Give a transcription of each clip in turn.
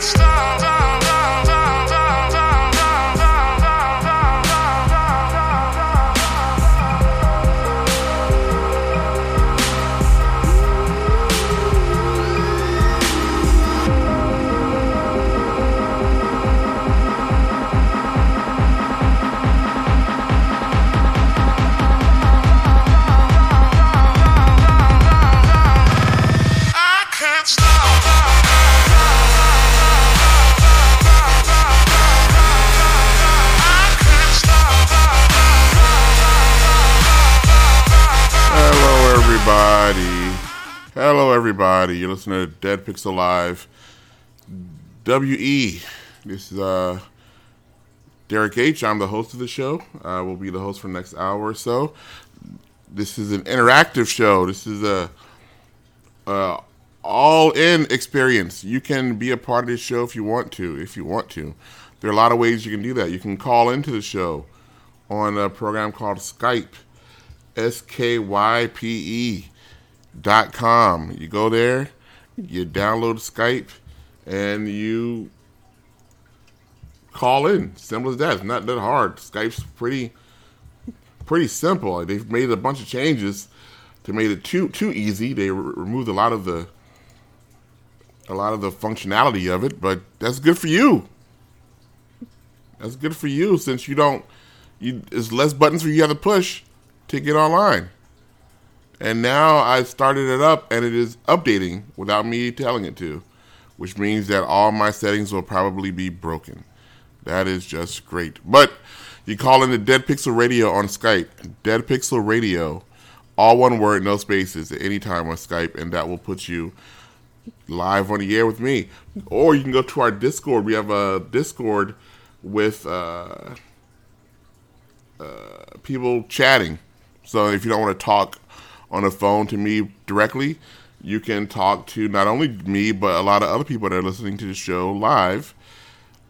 start everybody. You're listening to Dead Pixel Live. WE. This is uh, Derek H. I'm the host of the show. I will be the host for the next hour or so. This is an interactive show. This is a, a all-in experience. You can be a part of this show if you want to. If you want to, there are a lot of ways you can do that. You can call into the show on a program called Skype. S K Y P E dot com. You go there, you download Skype, and you call in. Simple as that. It's not that hard. Skype's pretty pretty simple. They've made a bunch of changes to make it too too easy. They re- removed a lot of the a lot of the functionality of it, but that's good for you. That's good for you since you don't you there's less buttons for you have to push to get online. And now I started it up and it is updating without me telling it to, which means that all my settings will probably be broken. That is just great. But you call in the Dead Pixel Radio on Skype, Dead Pixel Radio, all one word, no spaces, at any time on Skype, and that will put you live on the air with me. Or you can go to our Discord. We have a Discord with uh, uh, people chatting. So if you don't want to talk on the phone to me directly, you can talk to not only me but a lot of other people that are listening to the show live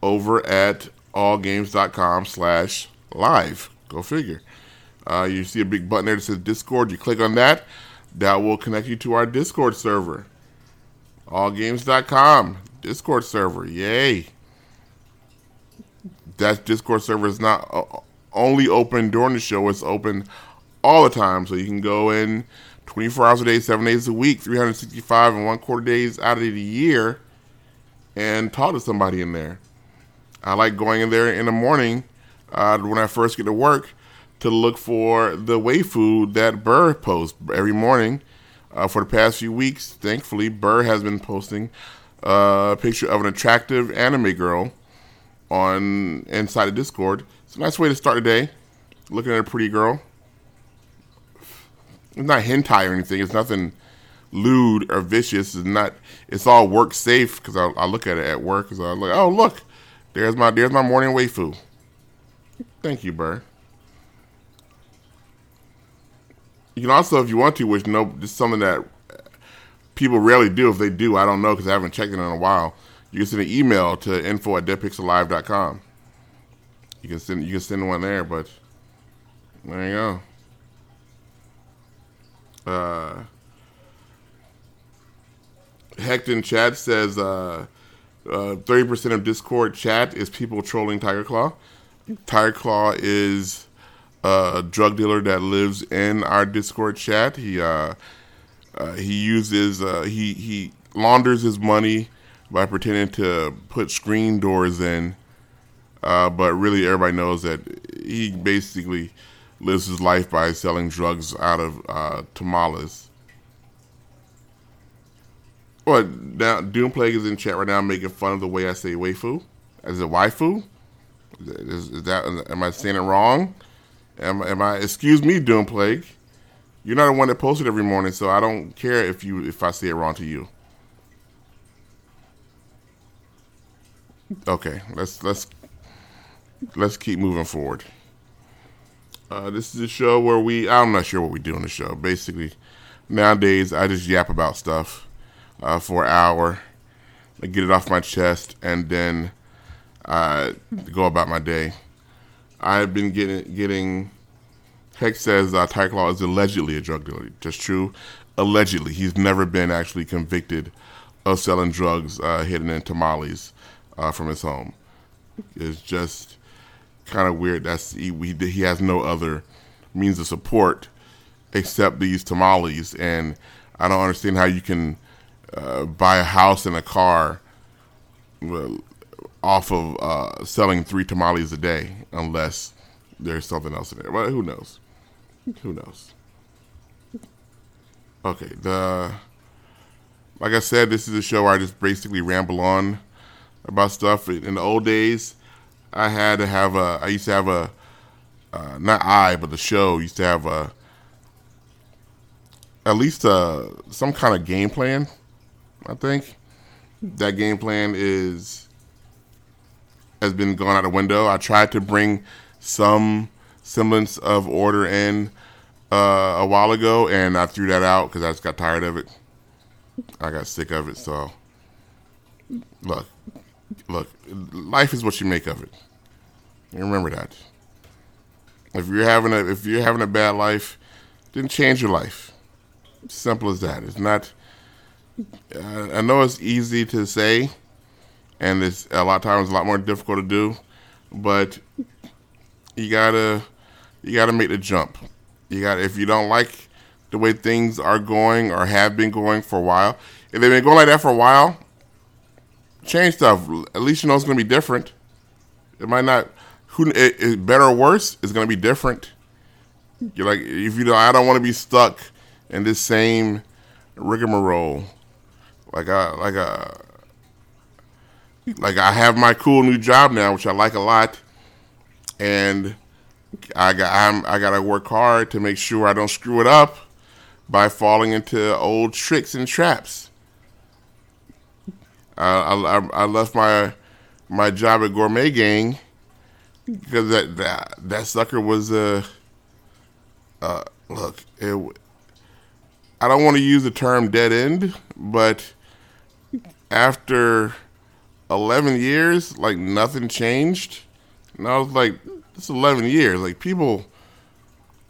over at allgames.com slash live. Go figure. Uh, you see a big button there that says Discord. You click on that. That will connect you to our Discord server. Allgames.com Discord server. Yay. That Discord server is not only open during the show. It's open all the time. So you can go in 24 hours a day, seven days a week, 365 and one quarter days out of the year and talk to somebody in there. I like going in there in the morning uh, when I first get to work to look for the waifu that Burr posts every morning. Uh, for the past few weeks, thankfully, Burr has been posting a picture of an attractive anime girl on inside the Discord. It's a nice way to start a day, looking at a pretty girl. It's not hentai or anything. It's nothing lewd or vicious. It's not. It's all work safe because I, I, look at it at work. Because I like, oh look, there's my there's my morning waifu. Thank you, Burr. You can also, if you want to, which no, just something that people rarely do. If they do, I don't know because I haven't checked it in a while. You can send an email to info at deadpixellive.com. You can send you can send one there, but there you go. Uh, Hecton chat says uh, uh, 30% of Discord chat is people trolling Tiger Claw. Tiger Claw is a drug dealer that lives in our Discord chat. He uh, uh, he uses uh, he he launders his money by pretending to put screen doors in, uh, but really everybody knows that he basically lives his life by selling drugs out of uh, tamales. What now? Doomplague is in chat right now, making fun of the way I say waifu. As a waifu, is, is that? Am I saying it wrong? Am, am I? Excuse me, Doomplague. You're not the one that posts it every morning, so I don't care if you if I say it wrong to you. Okay, let's let's let's keep moving forward. Uh, this is a show where we, I'm not sure what we do on the show. Basically, nowadays, I just yap about stuff uh, for an hour, I get it off my chest, and then I go about my day. I've been getting, getting Heck says uh, Ty Claw is allegedly a drug dealer. Just true. Allegedly. He's never been actually convicted of selling drugs uh, hidden in tamales uh, from his home. It's just kind of weird. That's he, he has no other means of support except these tamales, and I don't understand how you can uh, buy a house and a car off of uh, selling three tamales a day, unless there's something else in there. But who knows? Who knows? Okay, the like I said, this is a show where I just basically ramble on about stuff. In the old days, I had to have a. I used to have a. Uh, not I, but the show used to have a. At least a some kind of game plan. I think that game plan is has been gone out the window. I tried to bring some semblance of order in uh, a while ago, and I threw that out because I just got tired of it. I got sick of it. So, look, look, life is what you make of it. Remember that. If you're having a if you're having a bad life, then change your life. Simple as that. It's not. Uh, I know it's easy to say, and it's a lot of times a lot more difficult to do, but you gotta you gotta make the jump. You got if you don't like the way things are going or have been going for a while, if they've been going like that for a while, change stuff. At least you know it's gonna be different. It might not. Who it, it better or worse? It's gonna be different. You're like if you know I don't want to be stuck in this same rigmarole. Like I like a like I have my cool new job now, which I like a lot, and I got I'm, I got to work hard to make sure I don't screw it up by falling into old tricks and traps. I I, I left my my job at Gourmet Gang because that that, that sucker was a uh, uh, look. It, I don't want to use the term dead end, but after eleven years, like nothing changed, and I was like, it's 11 years. Like people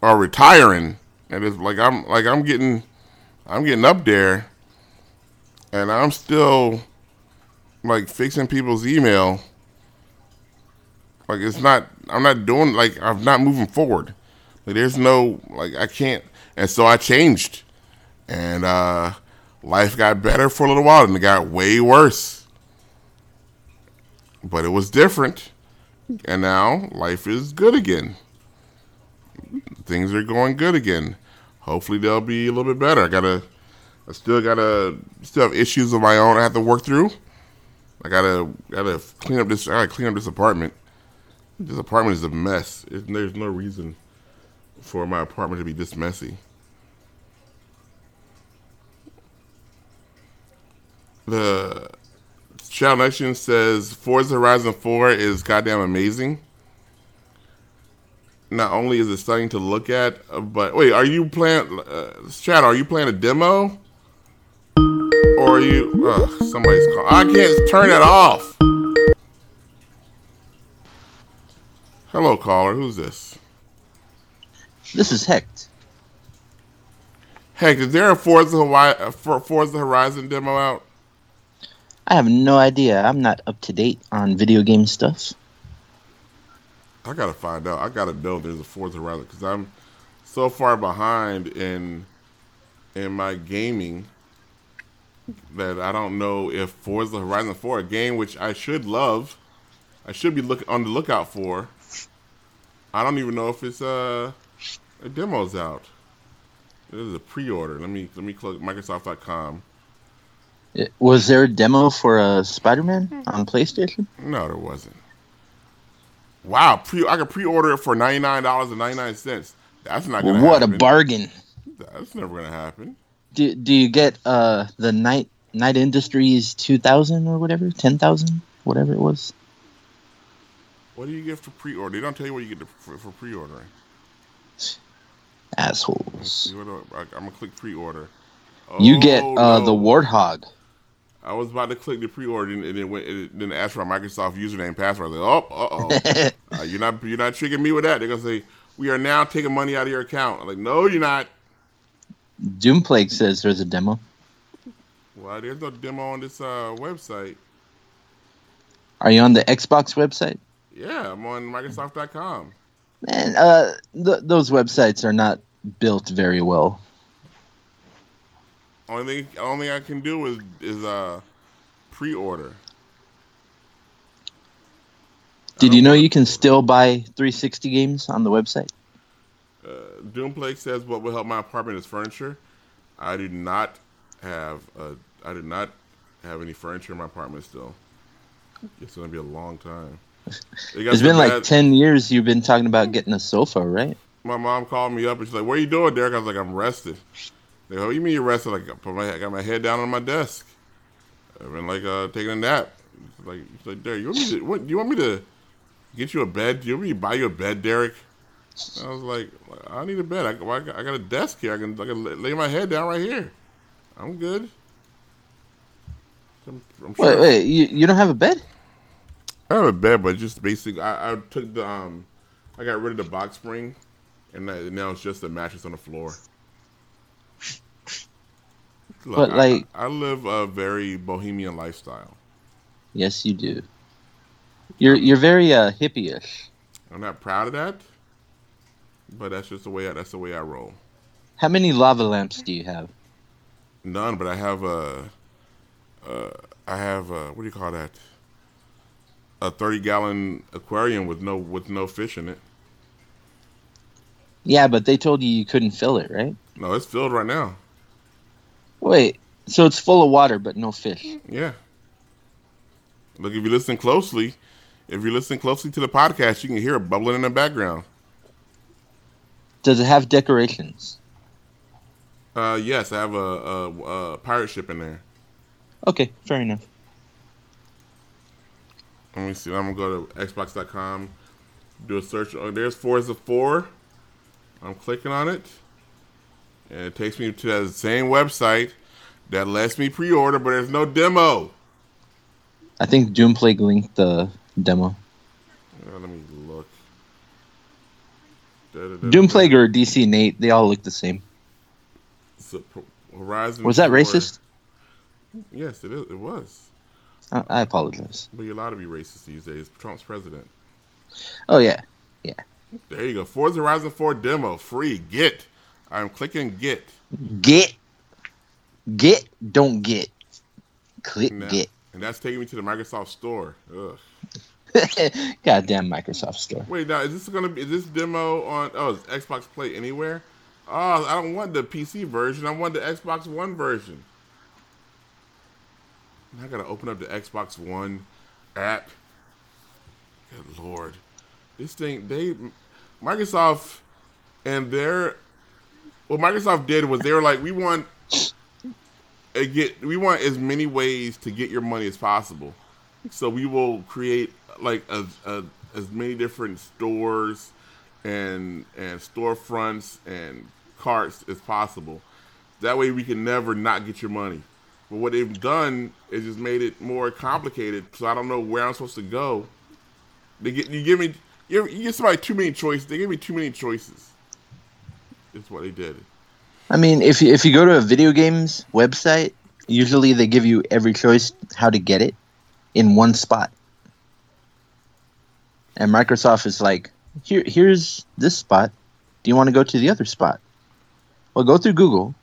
are retiring, and it's like I'm like I'm getting I'm getting up there, and I'm still like fixing people's email. Like it's not I'm not doing like I'm not moving forward. Like there's no like I can't, and so I changed, and uh life got better for a little while, and it got way worse. But it was different and now life is good again. Things are going good again. Hopefully they'll be a little bit better. I gotta, I still gotta, still have issues of my own I have to work through. I gotta, gotta clean up this. I gotta clean up this apartment. This apartment is a mess. It, there's no reason for my apartment to be this messy. The Child Nation says Forza Horizon 4 is goddamn amazing. Not only is it stunning to look at, but wait, are you playing? Uh, Chad, are you playing a demo? Or are you? Uh, somebody's calling. I can't turn it off. Hello, caller. Who's this? This is Hecht. Heck, is there a Forza, Hawaii, Forza Horizon demo out? I have no idea. I'm not up to date on video game stuff. I gotta find out. I gotta know there's a Forza Horizon because I'm so far behind in in my gaming that I don't know if Forza Horizon 4, a game which I should love, I should be look on the lookout for. I don't even know if it's uh, a demo's out. This is a pre-order. Let me let me click Microsoft.com. Was there a demo for a uh, Spider-Man on PlayStation? No, there wasn't. Wow, pre I could pre-order it for ninety nine dollars and ninety nine cents. That's not gonna. What happen. a bargain! That's never gonna happen. Do Do you get uh the Knight Knight Industries two thousand or whatever ten thousand whatever it was? What do you get for pre-order? They don't tell you what you get for, for pre-ordering. Assholes. I'm gonna click pre-order. Oh, you get oh, uh, no. the Warthog. I was about to click the pre-order and it went. It didn't ask for my Microsoft username and password. Like, oh, uh oh, uh, you're not you're not tricking me with that. They're gonna say we are now taking money out of your account. I'm like, no, you're not. Doomplague says there's a demo. Well, there's no demo on this uh, website. Are you on the Xbox website? Yeah, I'm on Microsoft.com. Man, uh, th- those websites are not built very well. Only thing, only thing I can do is is uh, pre-order. Did you know you can still buy 360 games on the website? Uh, Doomplague says what will help my apartment is furniture. I do not have a, I do not have any furniture in my apartment still. It's gonna be a long time. It's been like bad- 10 years you've been talking about getting a sofa, right? My mom called me up and she's like, "What are you doing, Derek?" I was like, "I'm rested." They go, "What do you mean you're rested?" Like, I put my I got my head down on my desk. I've been like uh, taking a nap. She's like, she's like, Derek, you want me to? What? Do you want me to get you a bed? Do you want me to buy you a bed, Derek? I was like, I need a bed. I, I got I got a desk here. I can I can lay my head down right here. I'm good. I'm, I'm sure. Wait, wait, you, you don't have a bed? I have a bed, but just basic. I, I took the um, I got rid of the box spring, and now it's just a mattress on the floor. Look, But, like- I, I live a very bohemian lifestyle. Yes, you do. You're you're very uh, hippie-ish. I'm not proud of that, but that's just the way. I, that's the way I roll. How many lava lamps do you have? None, but I have a, uh, I have a, what do you call that? A 30 gallon aquarium with no with no fish in it. Yeah, but they told you you couldn't fill it, right? No, it's filled right now. Wait, so it's full of water but no fish. Yeah. Look, if you listen closely, if you listen closely to the podcast, you can hear it bubbling in the background. Does it have decorations? Uh, yes, I have a, a, a pirate ship in there. Okay, fair enough. Let me see. I'm gonna go to Xbox.com, do a search. Oh, there's Forza 4. I'm clicking on it, and it takes me to that same website that lets me pre-order, but there's no demo. I think Doomplague linked the demo. Uh, let me. Doomplague or DC Nate, they all look the same. So, Horizon. Was that 4. racist? Yes, it is. It was. I, I apologize. But you're allowed to be racist these days. Trump's president. Oh yeah, yeah. There you go. Forza Horizon 4 demo, free. Get. I'm clicking get. get, get, don't get, click And, that- get. and that's taking me to the Microsoft Store. Ugh. Goddamn Microsoft Store. Wait, now is this gonna be? Is this demo on? Oh, is Xbox Play Anywhere? Oh, I don't want the PC version. I want the Xbox One version. Now I gotta open up the Xbox One app. Good lord, this thing they Microsoft and their what Microsoft did was they were like, we want uh, get we want as many ways to get your money as possible. So we will create like a, a, as many different stores and and storefronts and carts as possible. That way we can never not get your money. But what they've done is just made it more complicated. So I don't know where I'm supposed to go. They get you give me you, give somebody too many choices. They give me too many choices. That's what they did. I mean, if if you go to a video games website, usually they give you every choice how to get it in one spot. And Microsoft is like, here here's this spot. Do you want to go to the other spot? Well, go through Google,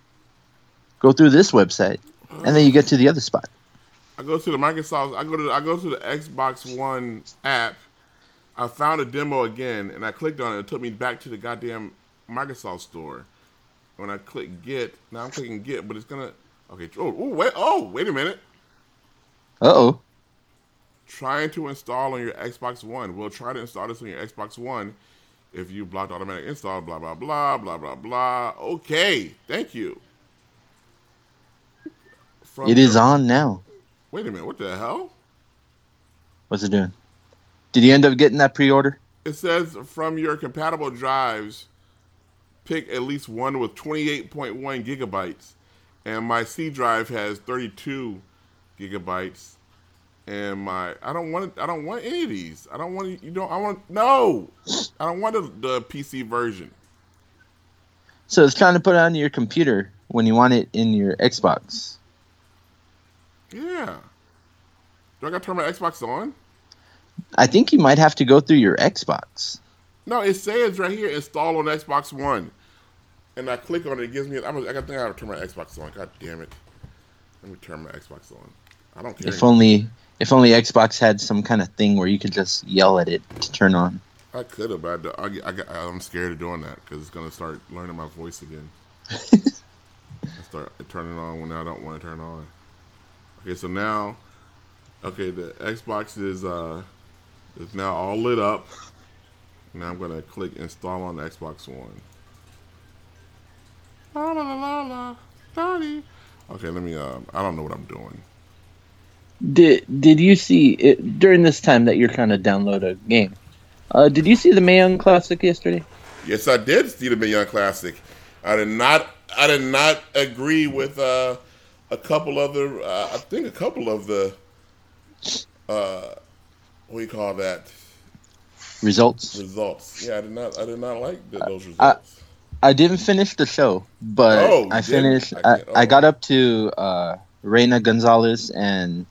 go through this website, and then you get to the other spot. I go to the Microsoft. I go to I go to the Xbox One app. I found a demo again, and I clicked on it. It took me back to the goddamn Microsoft store. When I click Get, now I'm clicking Get, but it's gonna. Okay. Oh, oh wait. Oh, wait a minute. Uh oh. Trying to install on your Xbox One. We'll try to install this on your Xbox One. If you blocked automatic install, blah blah blah blah blah blah. Okay, thank you. From It is your- on now. Wait a minute. What the hell? What's it doing? Did you end up getting that pre-order? It says from your compatible drives, pick at least one with 28.1 gigabytes. And my C drive has 32 gigabytes. And my I don't want I don't want any of these. I don't want you don't I want no. I don't want the, the PC version. So it's trying to put it on your computer when you want it in your Xbox. Yeah. Do I got to turn my Xbox on? I think you might have to go through your Xbox. No, it says right here install on Xbox One, and I click on it. It gives me. I'm, I got to think I have to turn my Xbox on. God damn it! Let me turn my Xbox on. I don't care. If only if only Xbox had some kind of thing where you could just yell at it to turn on. I could have, but I, I, I, I'm scared of doing that because it's gonna start learning my voice again. I start turning on when I don't want to turn on. Okay, so now, okay, the Xbox is uh is now all lit up. Now I'm gonna click install on the Xbox One. La la la la la. Okay, let me. Um, I don't know what I'm doing. Did Did you see it, during this time that you're kind of download a game? Uh, did you see the Mae Young Classic yesterday? Yes, I did see the Mae Young Classic. I did not. I did not agree with uh, a couple other. Uh, I think a couple of the. Uh, what do you call that? Results. Results. Yeah, I did not. I did not like the, those results. I, I didn't finish the show, but Oh, I finished. I I, can't- I, oh. got up to uh, Reina Gonzalez and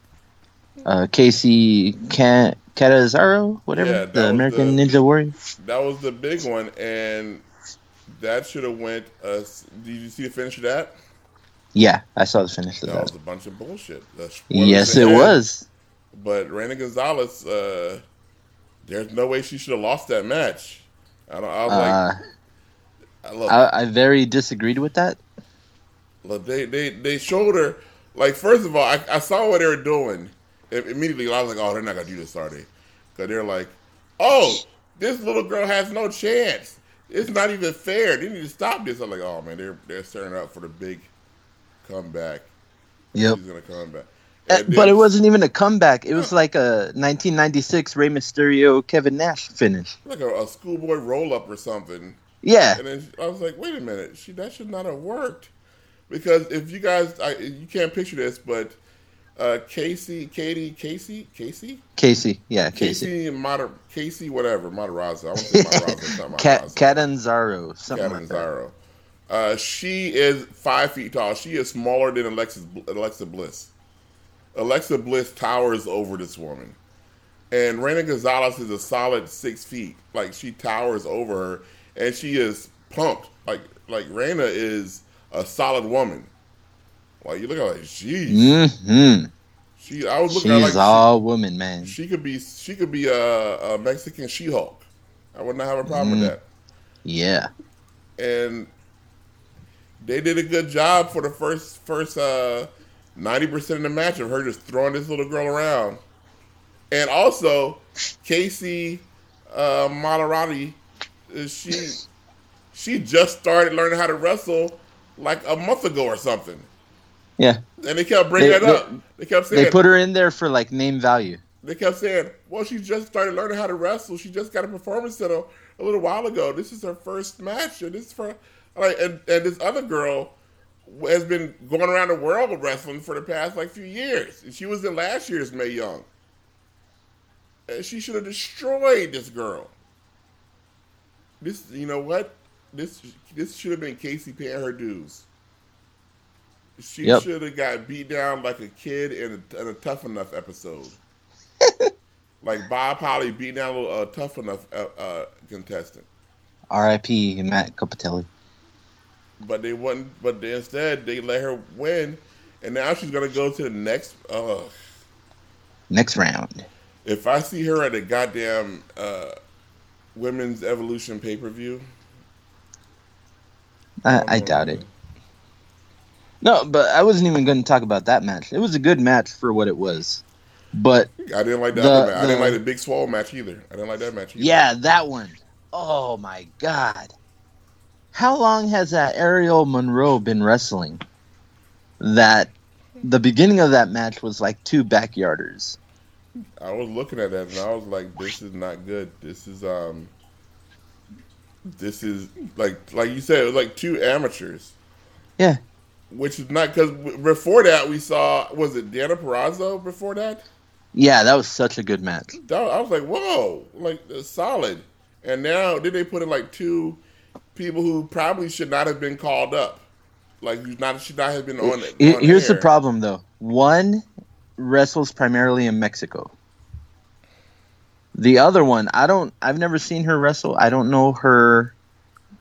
uh, Casey Can- Catanzaro, whatever, Yeah, the American the- Ninja Warrior. that was the big one, and that should have went. Uh, did you see the finish of that? Yeah, I saw the finish of That That was a bunch of bullshit. Yes, it ahead. was. But Reina Gonzalez, uh, there's no way she should have lost that match. I, don't, I was Uh, like, I I, I very disagreed with that. Look, they they they showed her like first of all, I, I saw what they were doing. Immediately, I was like, oh, they're not gonna do this, are they? Because they're like, oh, this little girl has no chance. It's not even fair. They need to stop this. I'm like, oh man, they're they're setting up for the big comeback. Yep. She's gonna come back. Uh, And but then- it wasn't even a comeback. It was like a 1996 Rey Mysterio Kevin Nash finish. like a, a schoolboy roll up or something. Yeah, And then I was like, wait a minute, she that should not have worked. Because if you guys, I, you can't picture this, but uh, Casey, Katie, Casey, Casey, Casey. Yeah, Casey. Casey, Moder, Casey, whatever, Matarazzo. I want to say Matarazzo, Cat Catanzaro, something like. Catanzaro. Uh, she is five feet tall. She is smaller than Alexis, Alexa Bliss. Alexa Bliss towers over this woman. And Reina Gonzalez is a solid six feet. Like she towers over her, and she is pumped. Like like Reina is a solid woman. Like you look at like, jeez. hmm She I was looking at her like She's she- all woman, man. she could be she could be a, a Mexican She Hulk. I would not have a problem Mm. with that. Yeah. And they did a good job for the first first uh ninety percent of the match of her just throwing this little girl around. And also Casey uh Maserati, uh, she she just started learning how to wrestle like a month ago or something. Yeah. And they kept bringing They- it up. They kept saying They put her in there for like name value. they kept saying, "Well, she just started learning how to wrestle. She just got a performance center a little while ago. This is her first match, and this for like, and and this other girl has been going around the world wrestling for the past like few years. And she was in last year's Mae Young, and she should have destroyed this girl. This, you know what? This this should have been Casey paying her dues. She Yep. should have got beat down like a kid in a, in a Tough Enough episode. like Bob Holly beating down a uh, Tough Enough uh, uh, contestant. R.I.P. Matt Cappotelli. But they wouldn't. But they, instead, they let her win, and now she's gonna go to the next. Uh, Next round. if I see her at a goddamn uh, women's evolution pay per view, I, I doubt it. No, but I wasn't even going to talk about that match. It was a good match for what it was. But I didn't like that. The- match. I didn't like the Big Swole match either. I didn't like that match either. yeah, that one. Oh my god. How long has that Ariel Monroe been wrestling? That the beginning of that match was like two backyarders. I was looking at that and I was like, "This is not good. This is um, this is like like you said, it was like two amateurs." Yeah. Which is not because before that we saw was it Deonna Purrazzo before that? Yeah, that was such a good match. That- I was like, "Whoa, like solid." And now did they put in like two people who probably should not have been called up, like who not should not have been on. On Here's the problem though. One wrestles primarily in Mexico. The other one, I don't. I've never seen her wrestle. I don't know her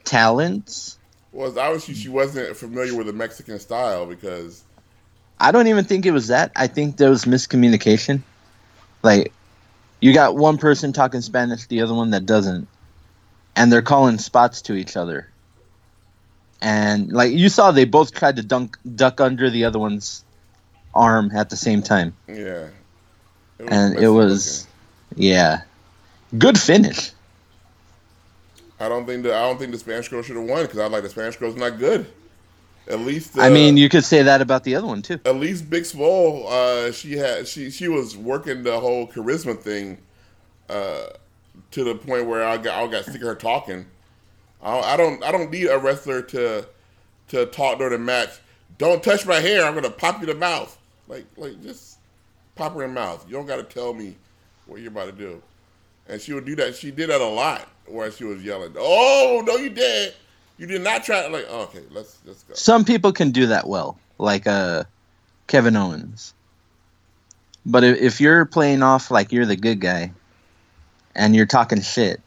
talents. Was obviously she wasn't familiar with the Mexican style because I don't even think it was that. I think there was miscommunication. Like, you got one person talking Spanish, the other one that doesn't, and they're calling spots to each other. And like you saw, they both tried to dunk, duck under the other one's arm at the same time. yeah, it and it was, yeah, good finish. I don't think the I don't think the Spanish girl should have won because I like the Spanish girl's not good. At least I uh, mean, you could say that about the other one too. at least Big Swole, uh, she had she she was working the whole charisma thing uh, to the point where I got I got sick of her talking. I, I don't I don't need a wrestler to to talk during the match. Don't touch my hair. I'm gonna pop you in the mouth. Like like just pop her in the mouth. You don't got to tell me what you're about to do. And she would do that. She did that a lot where she was yelling, "Oh no, you did! You did not try." Like okay, let's let's go. Some people can do that well, like uh, Kevin Owens. But if, if you're playing off like you're the good guy, and you're talking shit,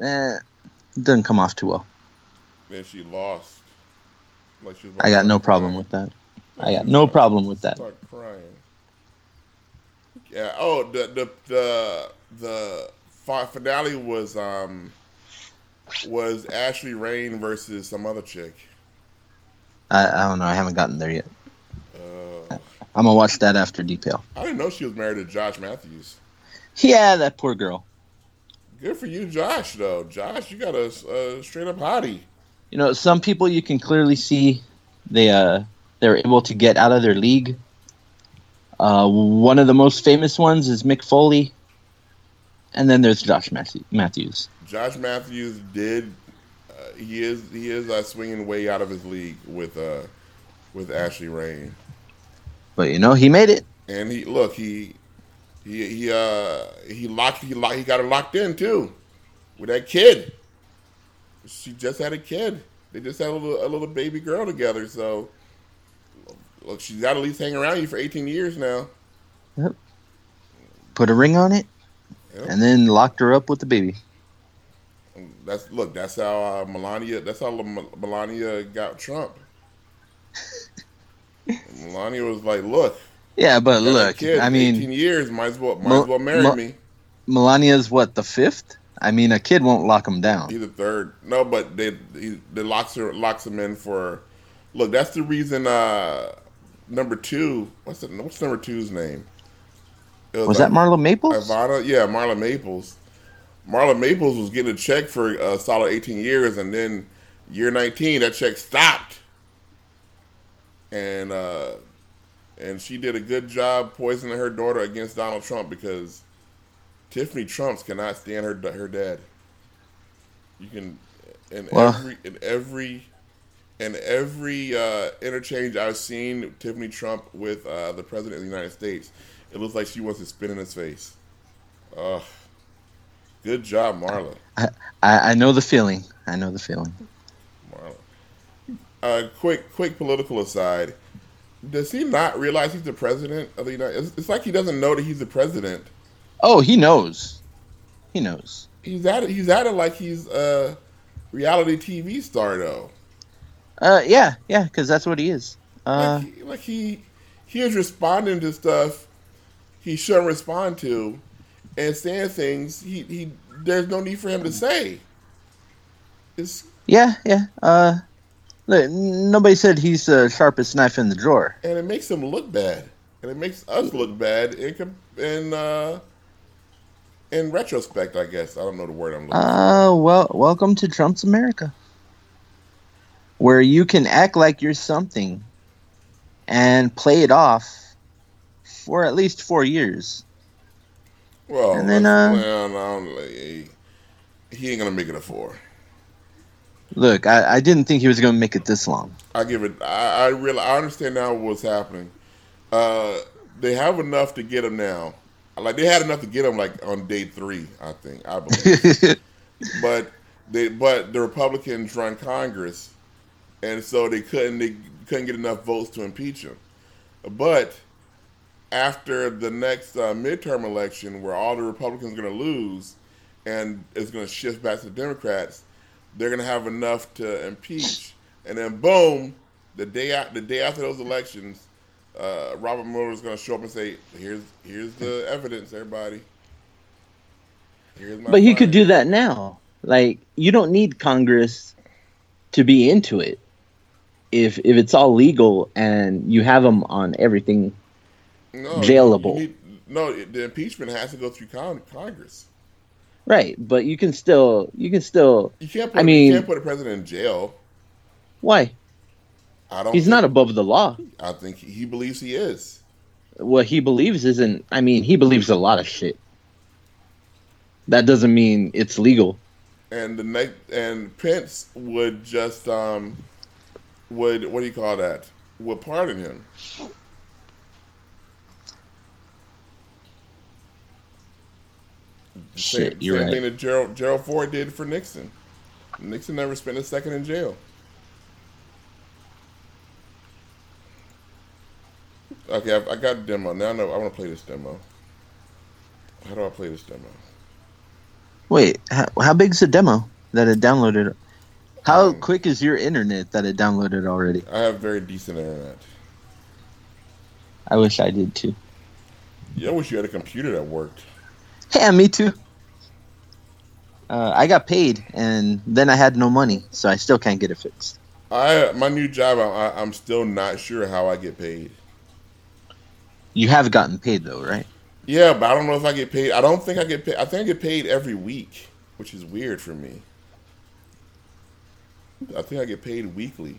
eh, it doesn't come off too well. Then she lost. Like she was I got no problem with that. I got no problem with that. Start crying. Yeah. Oh, the the the the finale was um was Ashley Rain versus some other chick. I, I don't know. I haven't gotten there yet. Uh, I'm gonna watch that after detail. I didn't know she was married to Josh Mathews. Yeah, that poor girl. Good for you, Josh. Though Josh, you got a, a straight up hottie. You know, some people you can clearly see they uh they're able to get out of their league. Uh, one of the most famous ones is Mick Foley, and then there's Josh Mathews. Josh Mathews did. Uh, he is he is uh, swinging way out of his league with uh with Ashley Rain. But you know, he made it. And he look he he he uh he locked he locked he got her locked in too with that kid. She just had a kid. They just had a little a little baby girl together. So look, she's got to at least hang around you for 18 years now. Yep. Put a ring on it, Yep. and then locked her up with the baby. That's look. That's how uh, Melania. That's how Mel- Melania got Trump. Melania was like, "Look, Yeah, but look, kid, I mean, 18 years. Might as well, might Mel- as well marry Mel- me." Melania's what the fifth? I mean, a kid won't lock him down. He's the third. No, but they he, they locks her locks him in for. Look, that's the reason. Uh, number two. What's the, what's number two's name? Was that Marla Maples? Ivana? Yeah, Marla Maples. Marla Maples was getting a check for a solid 18 years, and then year 19, that check stopped. And uh, and she did a good job poisoning her daughter against Donald Trump because Tiffany Trumps cannot stand her her dad. You can in Well- every in every in every uh, interchange I've seen Tiffany Trump with uh, the president of the United States, it looks like she wants to spit in his face. Ugh. Good job, Marla. I, I know the feeling. I know the feeling. Marla. Uh, quick, quick political aside. Does he not realize he's the president of the United? It's, it's like he doesn't know that he's the president. Oh, he knows. He knows. He's at it. He's at it like he's a reality TV star, though. Uh, yeah, yeah, because that's what he is. Uh, like, he, like he he is responding to stuff he shouldn't respond to, and saying things he he there's no need for him to say. It's yeah, yeah. Uh, look, nobody said he's the sharpest knife in the drawer. and it makes him look bad, and it makes us look bad in in uh, in retrospect. I guess I don't know the word I'm looking. for. Uh, well, welcome to Trump's America, where you can act like you're something and play it off for at least four years. Well, and then, uh, well, he, he ain't gonna make it a four. Look, I, I didn't think he was going to make it this long. I give it. I, I really. I understand now what's happening. Uh, they have enough to get him now. Like they had enough to get him like on day three. I think. I believe. but they. But the Republicans run Congress, and so they couldn't. They couldn't get enough votes to impeach him. But after the next uh, midterm election, where all the Republicans are going to lose, and it's going to shift back to the Democrats, they're going to have enough to impeach, and then boom, the day after, the day after those elections, uh, Robert Mueller is going to show up and say, "Here's here's the evidence, everybody." Here's my But he could do that now. Like you don't need Congress to be into it. If if it's all legal and you have them on everything, no, jailable. need- no, the impeachment has to go through con- Congress. right? But you can still you can still You can't. Put, I mean- you can't put a president in jail. why? I don't. He's think- not above the law. I think he, he believes he is. What he believes isn't. I mean, he believes a lot of shit. That doesn't mean it's legal. and the next and Pence would just um would what do you call that? Would pardon him. Shit, same, you're same right. thing that Gerald Gerald Ford did for Nixon. Nixon never spent a second in jail. Okay, I, I got a demo. Now I know I want to play this demo. How do I play this demo? Wait, how, how big's the demo that it downloaded? How Um, quick is your internet that it downloaded already? I have very decent internet. I wish I did too. Yeah, I wish you had a computer that worked. Yeah, me too. Uh, I got paid, and then I had no money, so I still can't get it fixed. I my new job. I, I'm still not sure how I get paid. You have gotten paid though, right? Yeah, but I don't know if I get paid. I don't think I get paid. I think I get paid every week, which is weird for me. I think I get paid weekly,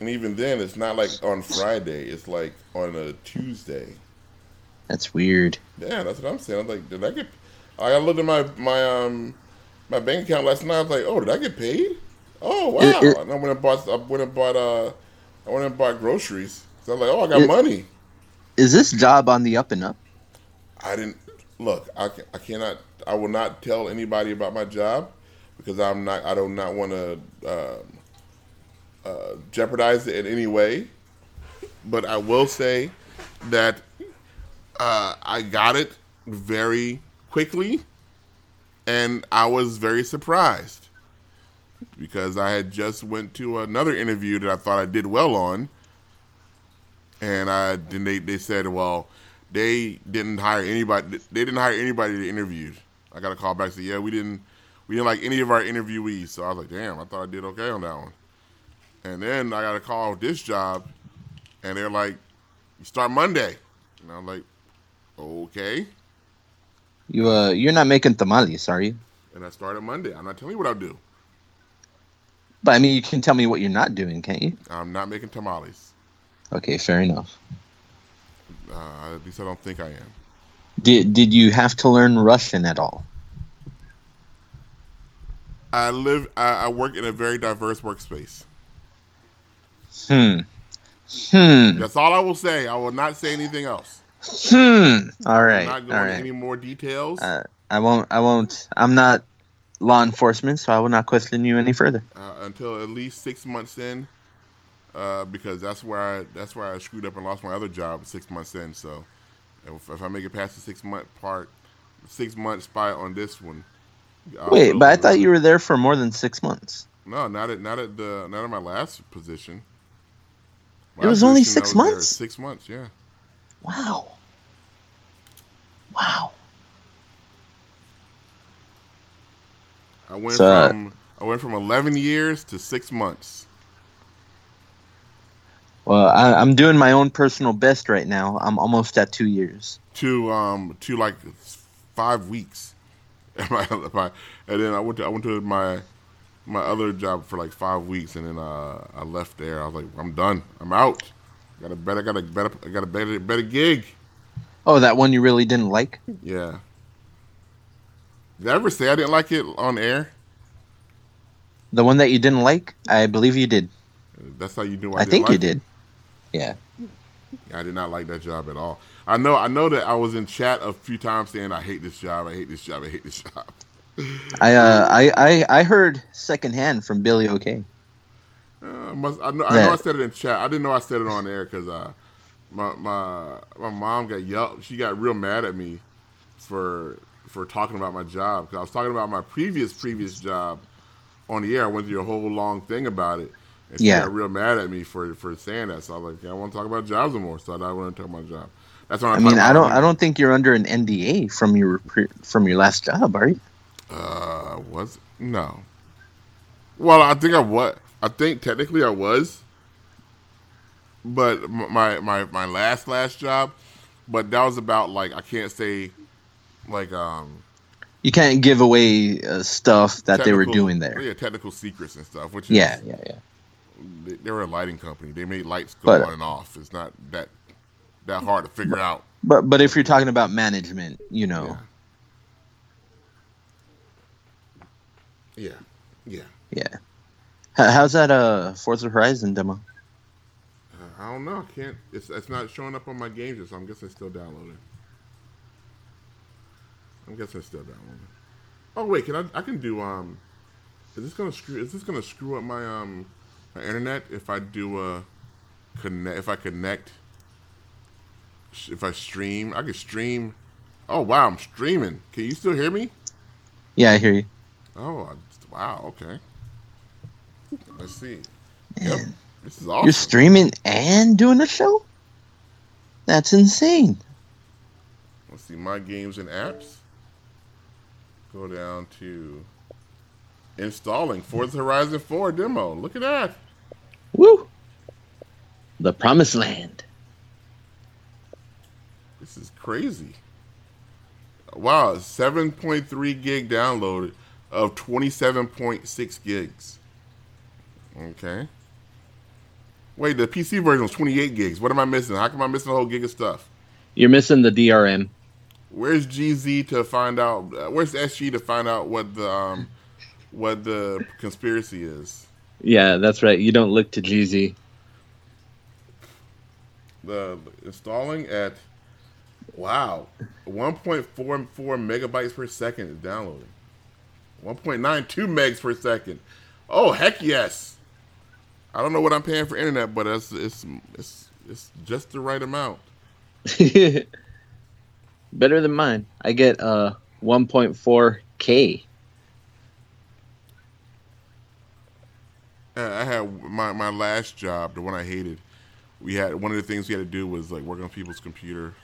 and even then, it's not like on Friday. It's like on a Tuesday. That's weird. Yeah, that's what I'm saying. I'm like, did I get? I looked at my my um my bank account last night. I was like, oh, did I get paid? Oh wow! It- it- and I went and bought. I went and bought. Uh, I went and bought groceries. So I'm like, oh, I got It- money. Is this job on the up and up? I didn't look. I, I cannot. I will not tell anybody about my job because I'm not. I do not want to uh, uh, jeopardize it in any way. But I will say that uh, I got it very quickly, and I was very surprised because I had just went to another interview that I thought I did well on, and I then they, they said, well, they didn't hire anybody. They didn't hire anybody to interviewed. I got a call back said, yeah, we didn't we didn't like any of our interviewees. So I was like, damn, I thought I did okay on that one. And then I got a call with this job, and they're like, you start Monday, and I'm like, okay. You uh, you're not making tamales, are you? And I started Monday. I'm not telling you what I'll do. But I mean, you can tell me what you're not doing, can't you? I'm not making tamales. Okay, fair enough. Uh, at least I don't think I am. Did did you have to learn Russian at all? I live. I, I work in a very diverse workspace. Hmm. Hmm. That's all I will say. I will not say anything else. Hmm. All right. I'm not All going into any more details Uh, I won't. I won't. I'm not law enforcement, so I will not question you any further. uh, until at least six months in, uh, because that's where I that's where I screwed up and lost my other job six months in. So if, if I make it past the six month part, six month spot on this one. I'll Wait, but I thought it. you were there for more than six months. No, not at not at the not at my last position. It was only six was months? Six months, yeah. Wow. Wow. I went So, from I went from eleven years to six months. Well, I, I'm doing my own personal best right now. I'm almost at two years. to um to like five weeks, and and then I went to I went to my my other job for like five weeks, and then uh, I left there. I was like, I'm done. I'm out. Got a better, got a better, I got a better, better gig. Oh, that one you really didn't like? Yeah. Did I ever say I didn't like it on air? The one that you didn't like? I believe you did. That's how you knew I, I, think you it? did. Yeah. I did not like that job at all. I know, I know that I was in chat a few times saying I hate this job, I hate this job, I hate this job. I uh I, I I heard secondhand from Billy O'Kay. Uh, must, I, know, I know I said it in chat. I didn't know I said it on air because uh, my my my mom got yelled. She got real mad at me for for talking about my job because I was talking about my previous previous job on the air. I went through a whole long thing about it, and she Yeah. got real mad at me for for saying that. So I was like, I want to talk about jobs anymore. So I don't want to talk about my job. That's what I mean, I don't I don't think you're under an NDA from your from your last job, are you? Uh, was no. Well, I think I was. I think technically I was, but my my my last last job, but that was about like I can't say, like um. You can't give away uh, stuff that they were doing there. Yeah, technical secrets and stuff. Which is, Yeah, yeah, yeah. they, they were a lighting company. They made lights go But- on and off. It's not that that hard to figure out. But but if you're talking about management, you know, Yeah, yeah. yeah. H- how's that uh Forza Horizon demo? Uh, I don't know. I can't. It's it's not showing up on my games, so I'm guessing it's still downloading. I'm guessing it's still downloading. Oh wait, can I? I can do um. Is this gonna screw? Is this gonna screw up my um my internet if I do a connect? If I connect, if I stream, I can stream. Oh wow, I'm streaming. Can you still hear me? Yeah, I hear you. Oh wow. Okay. Let's see. Yep. This is awesome. You're streaming and doing a show? That's insane. Let's see my games and apps. Go down to installing Forza Horizon 4 demo. Look at that. Woo! The promised land. This is crazy. Wow, 7.3 gig downloaded of 27.6 gigs. Okay. Wait, the PC version was 28 gigs. What am I missing? How come I'm missing a whole gig of stuff? You're missing the DRM. Where's GZ to find out? Uh, where's SG to find out what the um, what the conspiracy is? Yeah, that's right. You don't look to GZ. The installing at wow, 1.44 megabytes per second is downloading. 1.92 megs per second. Oh heck yes! I don't know what I'm paying for internet, but it's it's it's, it's just the right amount. Better than mine. I get uh 1.4k. Uh, had my, my last job, the one I hated. We had one of the things we had to do was like work on people's computer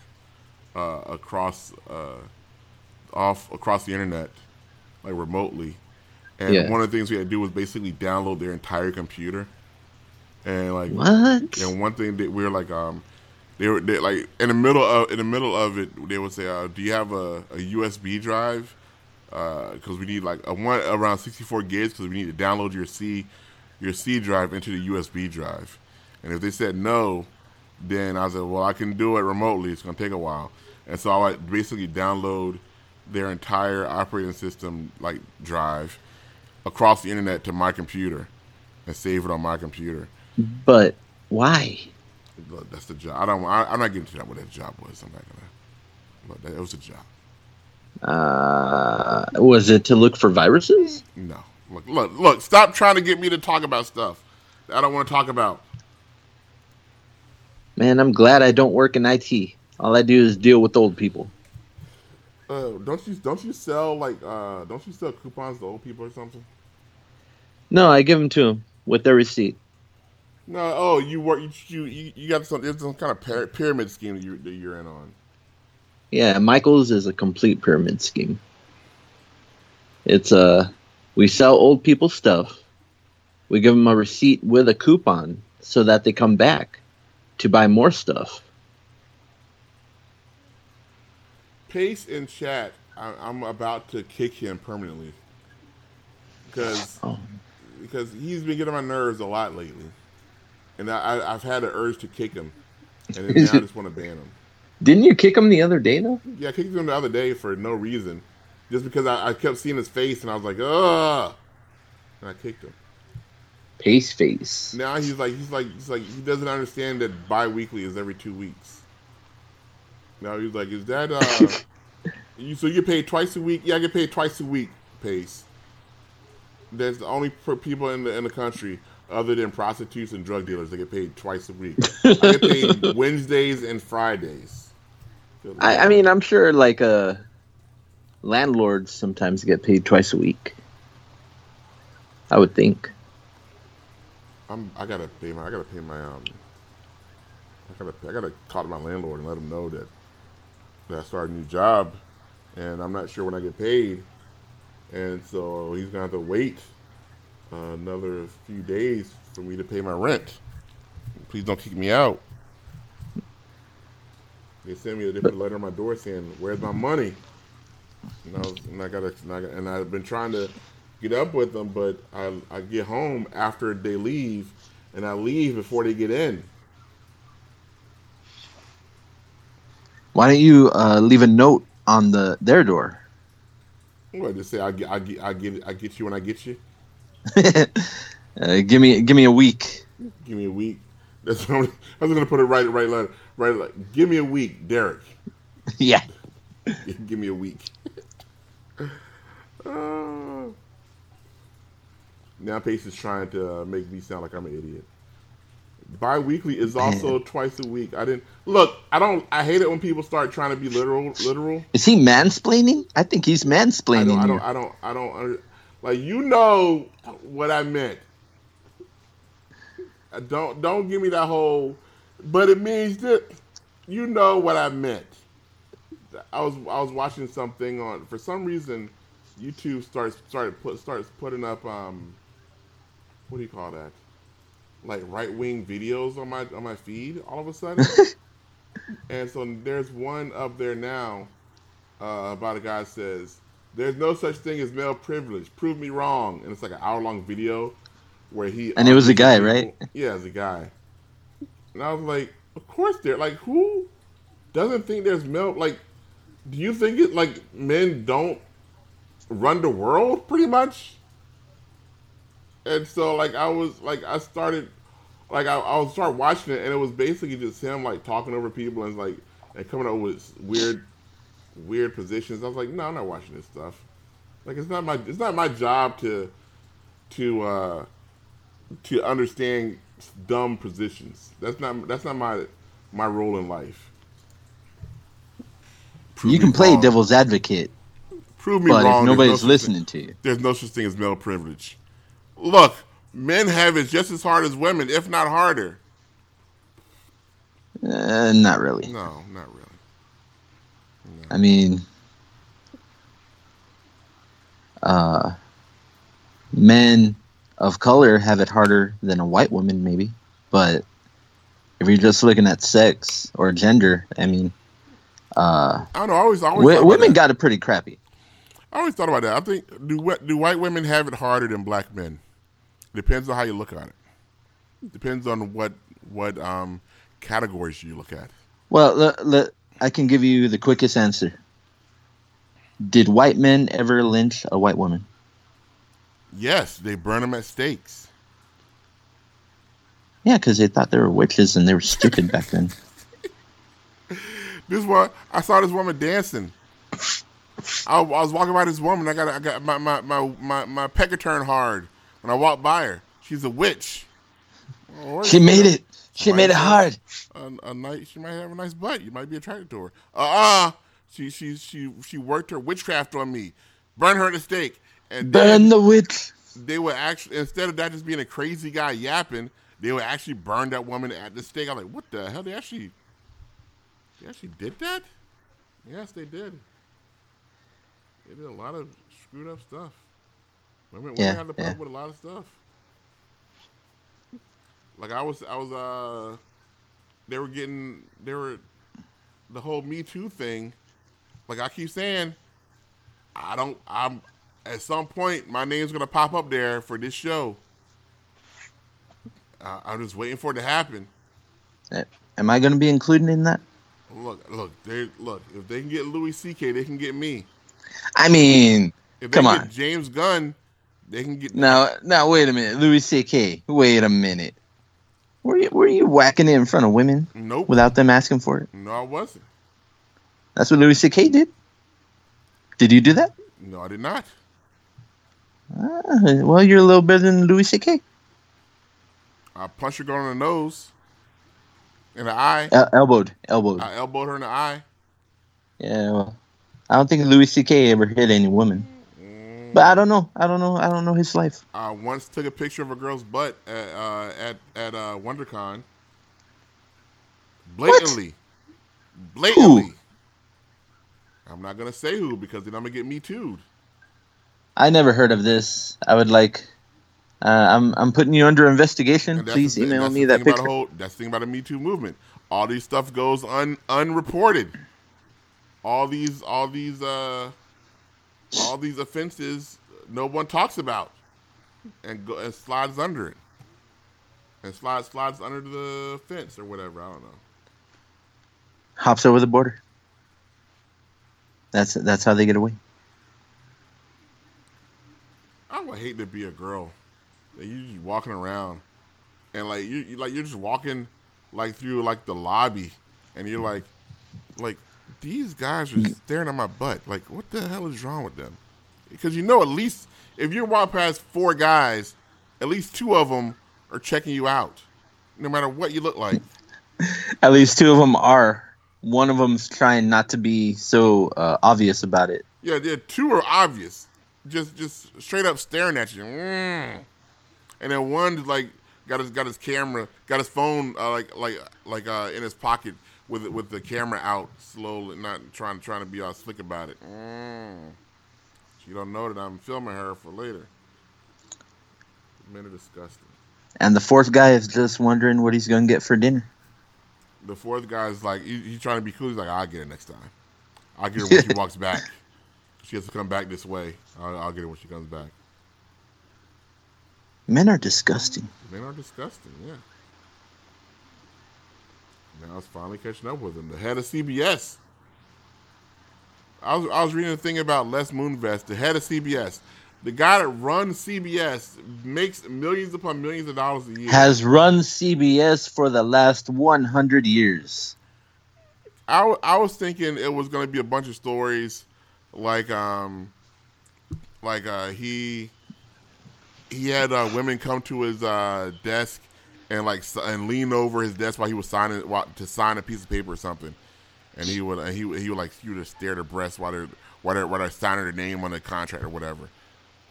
uh, across uh, off across the internet, like remotely. And Yeah. one of the things we had to do was basically download their entire computer. And like What? and one thing that we were like, um, they were they, like in the middle of in the middle of it, they would say, uh, "Do you have a, a USB drive? Because we need like a one around 64 gigs because we need to download your C your C drive into the USB drive." And if they said no, then I said, "Well, I can do it remotely. It's gonna take a while." And so I would basically download their entire operating system like drive across the internet to my computer and save it on my computer. But why? Look, that's the job. I don't. I, I'm not getting to that. What that job was. I'm not gonna. Look, that, it was a job. Uh, was it to look for viruses? No. Look, look, look. Stop trying to get me to talk about stuff that I don't want to talk about. Man, I'm glad I don't work in IT. All I do is deal with old people. Uh, don't you? Don't you sell like? Uh, don't you sell coupons to old people or something? No, I give them to them with their receipt. No. Oh, you work. You you you, got some. There's some kind of pyramid scheme that you that you're in on. Yeah, Michael's is a complete pyramid scheme. It's uh, we sell old people stuff. We give them a receipt with a coupon so that they come back to buy more stuff. Pace in chat. I, I'm about to kick him permanently because Oh. because he's been getting on my nerves a lot lately, and I, I've had an urge to kick him, and then now I just want to ban him. Didn't you kick him the other day though? Yeah, I kicked him the other day for no reason, just because I, I kept seeing his face and I was like, ugh, and I kicked him. Pace face. Now he's like, he's like, he's like, he doesn't understand that bi-weekly is every two weeks. Now he's like, is that uh, you? So you get paid twice a week? Yeah, I get paid twice a week. Pace. That's the only people in the in the country. Other than prostitutes and drug dealers, they get paid twice a week. I get paid Wednesdays and Fridays. I, I mean, I'm sure like uh, landlords sometimes get paid twice a week. I would think. I'm, I gotta pay my, I gotta pay my, um, I gotta, I gotta talk to my landlord and let him know that that I started a new job, and I'm not sure when I get paid, and so he's gonna have to wait uh, another few days for me to pay my rent. Please don't kick me out. They sent me a different letter on my door saying, "Where's my money?" And I, was, and I gotta, and, I, and I've been trying to get up with them, but I, I get home after they leave, and I leave before they get in. Why don't you uh, leave a note on the their door? What just say I I I get, I get you when I get you. uh, give me give me a week. Give me a week. That's what I'm, I was gonna put it right, right, right, right. Like, give me a week, Derek. yeah. give me a week. uh, now Pace is trying to uh, make me sound like I'm an idiot. Bi-weekly is also twice a week. I didn't look. I don't. I hate it when people start trying to be literal. Literal. Is he mansplaining? I think he's I mansplaining. don't. I don't. I don't. I don't. Like you know what I meant. Uh, Don't don't give me that whole. But it means that you know what I meant. I was I was watching something on for some reason, YouTube starts started put starts putting up um. What do you call that? Like right wing videos on my on my feed all of a sudden. and so there's one up there now uh, about a guy says, "There's no such thing as male privilege. Prove me wrong." And it's like an hour long video where he And it was a guy, with right? people- Yeah, it's a guy. And I was like, "Of course there. Like, who doesn't think there's male? Like, do you think it like men don't run the world pretty much?" And so like I was like I started like I, I was start watching it and it was basically just him like talking over people and like and coming up with weird weird positions. I was like, no, I'm not watching this stuff. Like it's not my it's not my job to to uh to understand dumb positions. That's not that's not my my role in life. Prove You can play wrong. devil's advocate, Prove me but wrong. if nobody's no such thing- listening to you, there's no such thing as male privilege. Look, men have it just as hard as women, if not harder. uh, not really. No, not really. I mean, uh, men of color have it harder than a white woman, maybe. But if you're just looking at sex or gender, I mean, uh, I don't know. I always, I always w- women got it pretty crappy. I always thought about that. I think do do white women have it harder than black men? Depends on how you look at it. Depends on what what um categories you look at. Well, le- I can give you the quickest answer. Did white men ever lynch a white woman? Yes, they burn them at stakes. Yeah, because they thought they were witches and they were stupid back then. This one, I saw this woman dancing. I, I was walking by this woman. I got I got my my my my, my pecker turned hard when I walked by her. She's a witch. Oh, She made it. She made it hard. a, a nice. She might have a nice butt. You might be attracted to her. Uh uh She she she she worked her witchcraft on me. Burn her at the stake. And then Burn the witch. they would actually instead of that just being a crazy guy yapping, they would actually burn that woman at the stake. I'm like, what the hell? They actually they actually did that? Yes, they did. They did a lot of screwed up stuff. Women, women Yeah, had to put yeah. with a lot of stuff. Like I was, I was, uh, they were getting, they were, the whole Me Too thing. Like I keep saying, I don't, I'm, at some point, my name's gonna pop up there for this show. Uh, I'm just waiting for it to happen. Am I going to be included in that? Look, look, they look. If they can get Louis C.K., they can get me. I mean, If they Come can on. James Gunn, they can get. now, now, wait a minute, Louis C.K. Wait a minute. Were you were you whacking it in front of women Nope. without them asking for it? no, I wasn't. That's what Louis C.K. did. Did you do that? No, I did not. Ah, well, you're a little better than Louis C.K. I punched a girl in the nose, in the eye. El- elbowed, elbowed. I elbowed her in the eye. yeah, well, I don't think Louis C.K. ever hit any woman. But I don't know. I don't know. I don't know his life. I once took a picture of a girl's butt at uh, at at uh, WonderCon. Blatantly, blatantly. I'm not gonna say who because then I'm gonna get me too. I never heard of this. I would like. Uh, I'm I'm putting you under investigation. Please email me that picture. Whole, that's the thing about the Me Too movement. All these stuff goes un unreported. All these all these uh all these offenses no one talks about, and go and slides under it, and slides slides under the fence or whatever. I don't know. Hops over the border. That's that's how they get away. I would hate to be a girl. That you just walking around, and like you, you like you're just walking like through like the lobby, and you're like, like these guys are staring at my butt. Like what the hell is wrong with them? Because you know at least if you're walking past four guys, at least two of them are checking you out, no matter what you look like. At least two of them are. One of them's trying not to be so uh, obvious about it. Yeah, yeah, two are obvious, just just straight up staring at you. Mm. And then one like got his got his camera, got his phone uh, like like like uh, in his pocket with with the camera out slowly, not trying trying to be all slick about it. Mm. She don't know that I'm filming her for later. Men are disgusting. And the fourth guy is just wondering what he's going to get for dinner. The fourth guy is like he, he's trying to be cool. He's like, I'll get it next time. I'll get her when she walks back. She has to come back this way. I'll, I'll get her when she comes back. Men are disgusting. Men are disgusting, yeah. Now it's finally catching up with him. The head of CBS. I was I was reading a thing about Les Moonves, the head of CBS. The guy that runs CBS makes millions upon millions of dollars a year. Has run CBS for the last 100 years. I, w- I was thinking it was going to be a bunch of stories like um like uh he he had uh, women come to his uh, desk and like and lean over his desk while he was signing to sign a piece of paper or something, and he would and he would- he would like just stare at her breasts while they're while they're, while they're signing their name on the contract or whatever.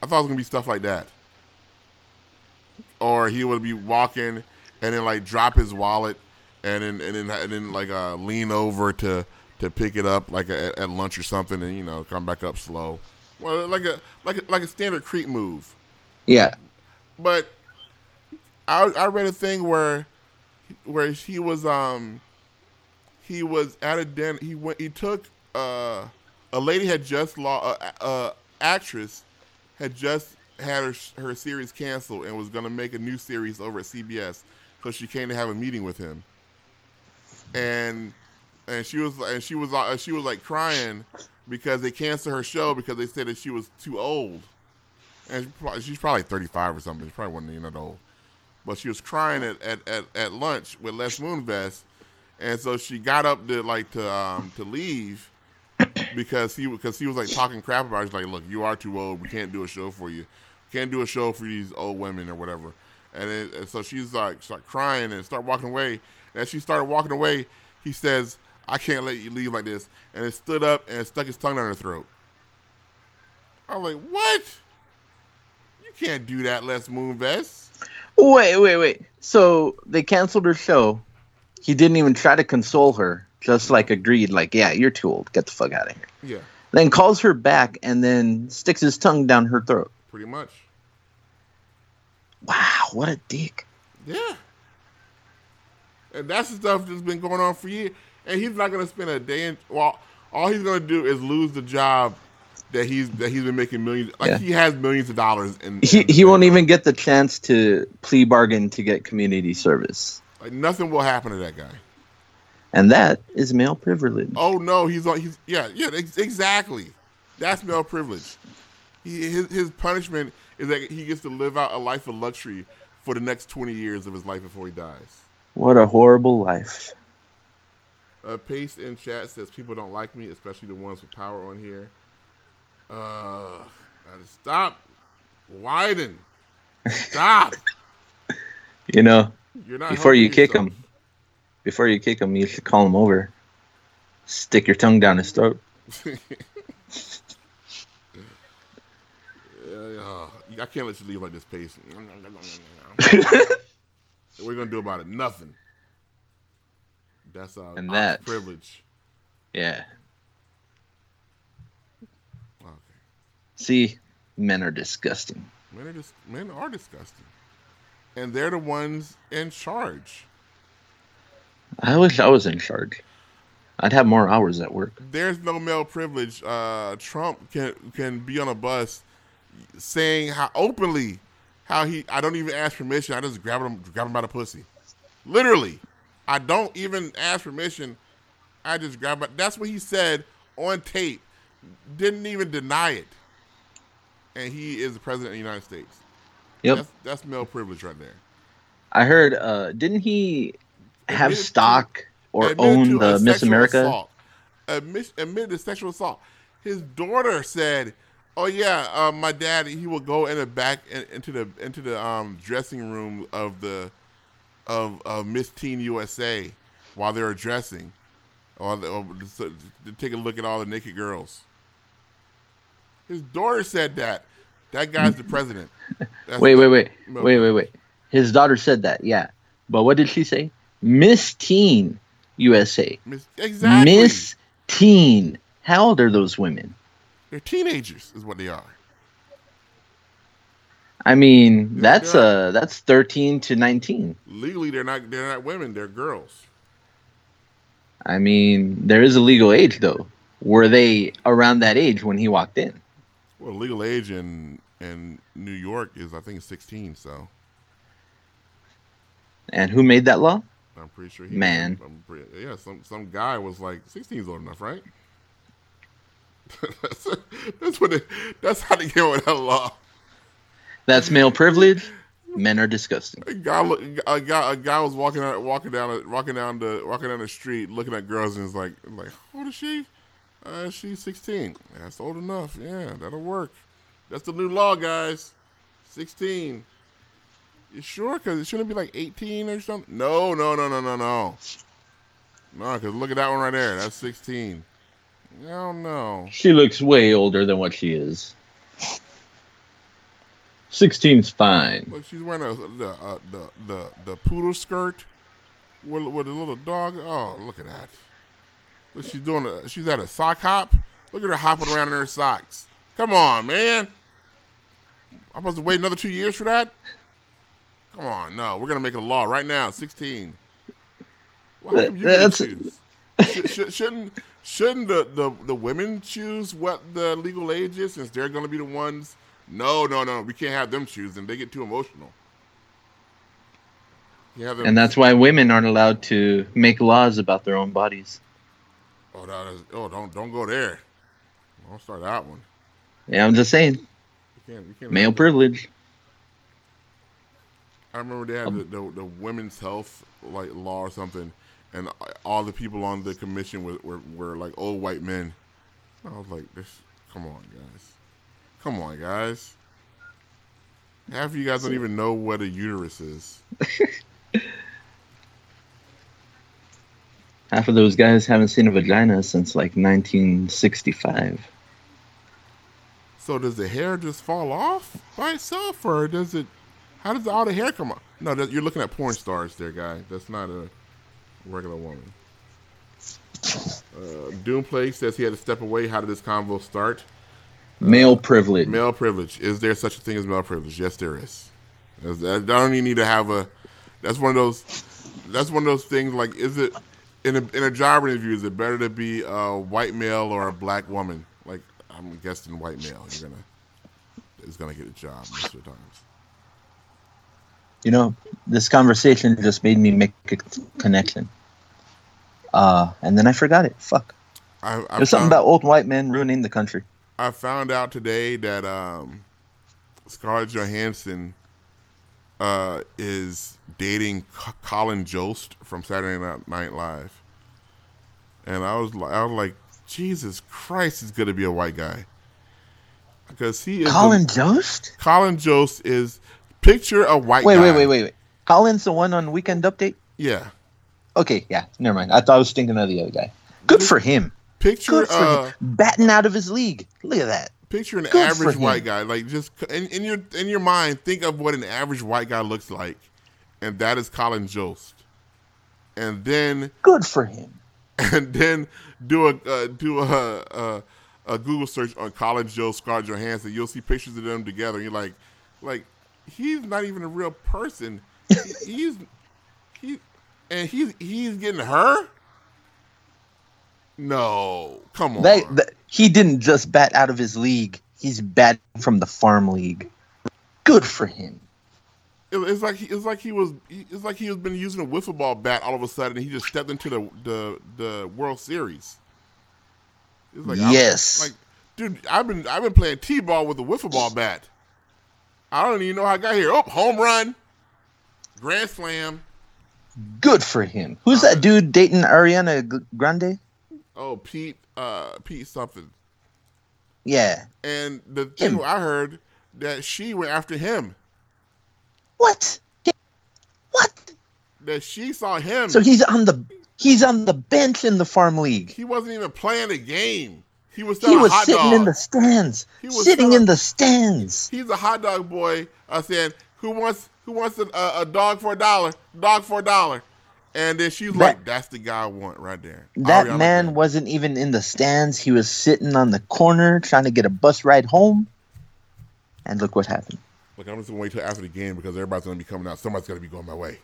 I thought it was gonna be stuff like that, or he would be walking and then like drop his wallet and then and then and then like uh, lean over to to pick it up like at, at lunch or something and you know come back up slow. Well, like a like a, like a standard creep move Yeah. but I I read a thing where where he was um he was at a den he went he took uh a lady had just law uh, uh actress had just had her her series canceled and was going to make a new series over at CBS so she came to have a meeting with him and and she was and she was uh, she was like crying because they canceled her show because they said that she was too old and she's probably 35 or something. She probably wasn't even that old. But she was crying at, at, at, at lunch with Les Moonves, and so she got up to like to um, to leave because he because he was like talking crap about. Her. He's like, "Look, you are too old. We can't do a show for you. Can't do a show for these old women or whatever." And, it, and so she's like start crying and start walking away. And as she started walking away, he says, "I can't let you leave like this." And it stood up and stuck his tongue down her throat. I'm like, "What?" You can't do that, Les Moonves. Wait, wait, wait. So they canceled her show. He didn't even try to console her. Just like agreed, like, yeah, you're too old. Get the fuck out of here. Yeah, Then calls her back and then sticks his tongue down her throat. pretty much. Wow, what a dick. Yeah. And that's the stuff that's been going on for years. And he's not going to spend a day in. Well, all he's going to do is lose the job that he's that he's been making millions. Like Yeah. he has millions of dollars, and He he won't even get the chance to plea bargain to get community service. like nothing will happen to that guy. And that is male privilege. Oh no, he's on. He's yeah, yeah, ex- exactly. That's male privilege. He, his his punishment is that he gets to live out a life of luxury for the next twenty years of his life before he dies. What a horrible life. Uh, Pace in chat says people don't like me, especially the ones with power on here. Uh, stop, widen, stop. You know, You're not before you kick yourself. him, before you kick him, you should call him over. Stick your tongue down his throat. Uh, I can't let you leave like this, Pace. what are we gonna do about it? Nothing. That's our, And that- privilege. Yeah. See, men are disgusting. Men are dis- men are disgusting, and they're the ones in charge. I wish I was in charge. I'd have more hours at work. There's no male privilege. Uh, Trump can can be on a bus saying how openly how he I don't even ask permission. I just grab him grab him by the pussy. Literally, I don't even ask permission. I just grab it. That's what he said on tape. Didn't even deny it. And he is the president of the United States. Yep. That's, that's male privilege right there. I heard. Uh, didn't he have Admitted to- stock or own the Miss America? Assault. Admit, admitted to sexual assault. His daughter said, "Oh yeah, uh, my dad. He will go in the back in, into the into the um, dressing room of the of, of Miss Teen USA while they were dressing, or, the, or so- to take a look at all the naked girls." His daughter said that. That guy's the president. Wait, wait, wait, No. wait, wait, wait. His daughter said that. Yeah, but what did she say? Miss Teen USA. Miss, exactly. Miss Teen. How old are those women? They're teenagers, is what they are. I mean, that's uh that's 13 to 19. Legally, they're not. They're not women. They're girls. I mean, there is a legal age though. Were they around that age when he walked in? Well, legal age in in New York is I think 16. So And who made that law? I'm pretty sure. He Man. Pretty, yeah. Some some guy was like 16 is old enough, right? that's, that's what. They, that's how they came with that law. That's male privilege. Men are disgusting. A guy, a guy, a guy was walking out, walking down, walking down the, walking down the street, looking at girls, and was like, like, old is she? Uh, she's 16. That's old enough. Yeah, that'll work. That's the new law, guys. 16. You sure? Because it shouldn't be like 18 or something. No, no, no, no, no, no. No, because look at that one right there. That's 16. No, no. She looks way older than what she is. 16's fine. Look, she's wearing a, the, uh, the the the poodle skirt with with a little dog. Oh, look at that! She's doing a she's at a sock hop. Look at her hopping around in her socks. Come on, man! I'm supposed to wait another two years for that? Come on, no, we're gonna make a law right now. Sixteen. Why you That's- choose? Should, should, shouldn't shouldn't the, the the women choose what the legal age is since they're gonna be the ones? No, no, no. We can't have them choose, and they get too emotional. Them. And that's why women aren't allowed to make laws about their own bodies. Oh, that is, oh, don't don't go there. Don't start that one. Yeah, I'm just saying. You can't. You can't Male privilege. I remember they had Um, the, the the women's health like law or something, and all the people on the commission were were, were like old white men. I was like, this. Come on, guys. Come on, guys. Half of you guys don't even know what a uterus is. Half of those guys haven't seen a vagina since like 1965. So does the hair just fall off by itself, or does it? How does all the hair come off? No, that, you're looking at porn stars, there, guy. That's not a regular woman. Uh, Doomplague says he had to step away. How did this convo start? Male privilege. Male privilege. Is there such a thing as male privilege? Yes, there is. I don't even need to have a. That's one of those. That's one of those things. Like, is it in a in a job interview? Is it better to be a white male or a black woman? Like, I'm guessing white male. You're gonna is gonna get a job most of the. You know, this conversation just made me make a connection. Uh, and then I forgot it. Fuck. I, I There's something about old white men ruining the country. I found out today that um, Scarlett Johansson uh, is dating C- Colin Jost from Saturday Night- Live, and I was like, I was like, Jesus Christ, he's gonna be a white guy because he is. Colin the- Jost? Colin Jost is picture a white Wait, guy. wait, wait, wait, wait. Collins, the one on Weekend Update. Yeah. Okay, yeah, never mind. I thought I was thinking of the other guy. Good for him. Picture Good for uh, him. Batting out of his league. Look at that. Picture an Good average white guy. Like just in, in your in your mind, think of what an average white guy looks like, and that is Colin Jost. And then Good for him. and then do a uh, do a, a a Google search on Colin Jost, Scarlett Johansson. You'll see pictures of them together. And You're like, like he's not even a real person. He's he and he's he's getting her. No, come on. That- he didn't just bat out of his league. He's batting from the farm league. Good for him. It- it's like he, it's like he was it's like he has been using a wiffle ball bat all of a sudden. And he just stepped into the the, the World Series. It's like I'm- Yes. like dude, I've been I've been playing t-ball with a wiffle ball bat. I don't even know how I got here. Oh, home run, grand slam. Good for him. Who's Uh, that dude dating Ariana Grande? Oh, Pete, uh, Pete something. Yeah. And the thing Him. I heard that she went after him. What? What? That she saw him. So he's on the he's on the bench in the farm league. he wasn't even playing a game. He was He was hot sitting dogs. in the stands. He was Sitting selling- in the stands. He's a hot dog boy. I said, "Who wants who wants a, a, a dog for a dollar? Dog for a dollar?" And then she's That- like, "That's the guy I want right there." That Ariana man Grande. wasn't even in the stands. He was sitting on the corner trying to get a bus ride home. And look what happened. Look, I'm just gonna wait till after the game because everybody's gonna be coming out. Somebody's gonna be going my way,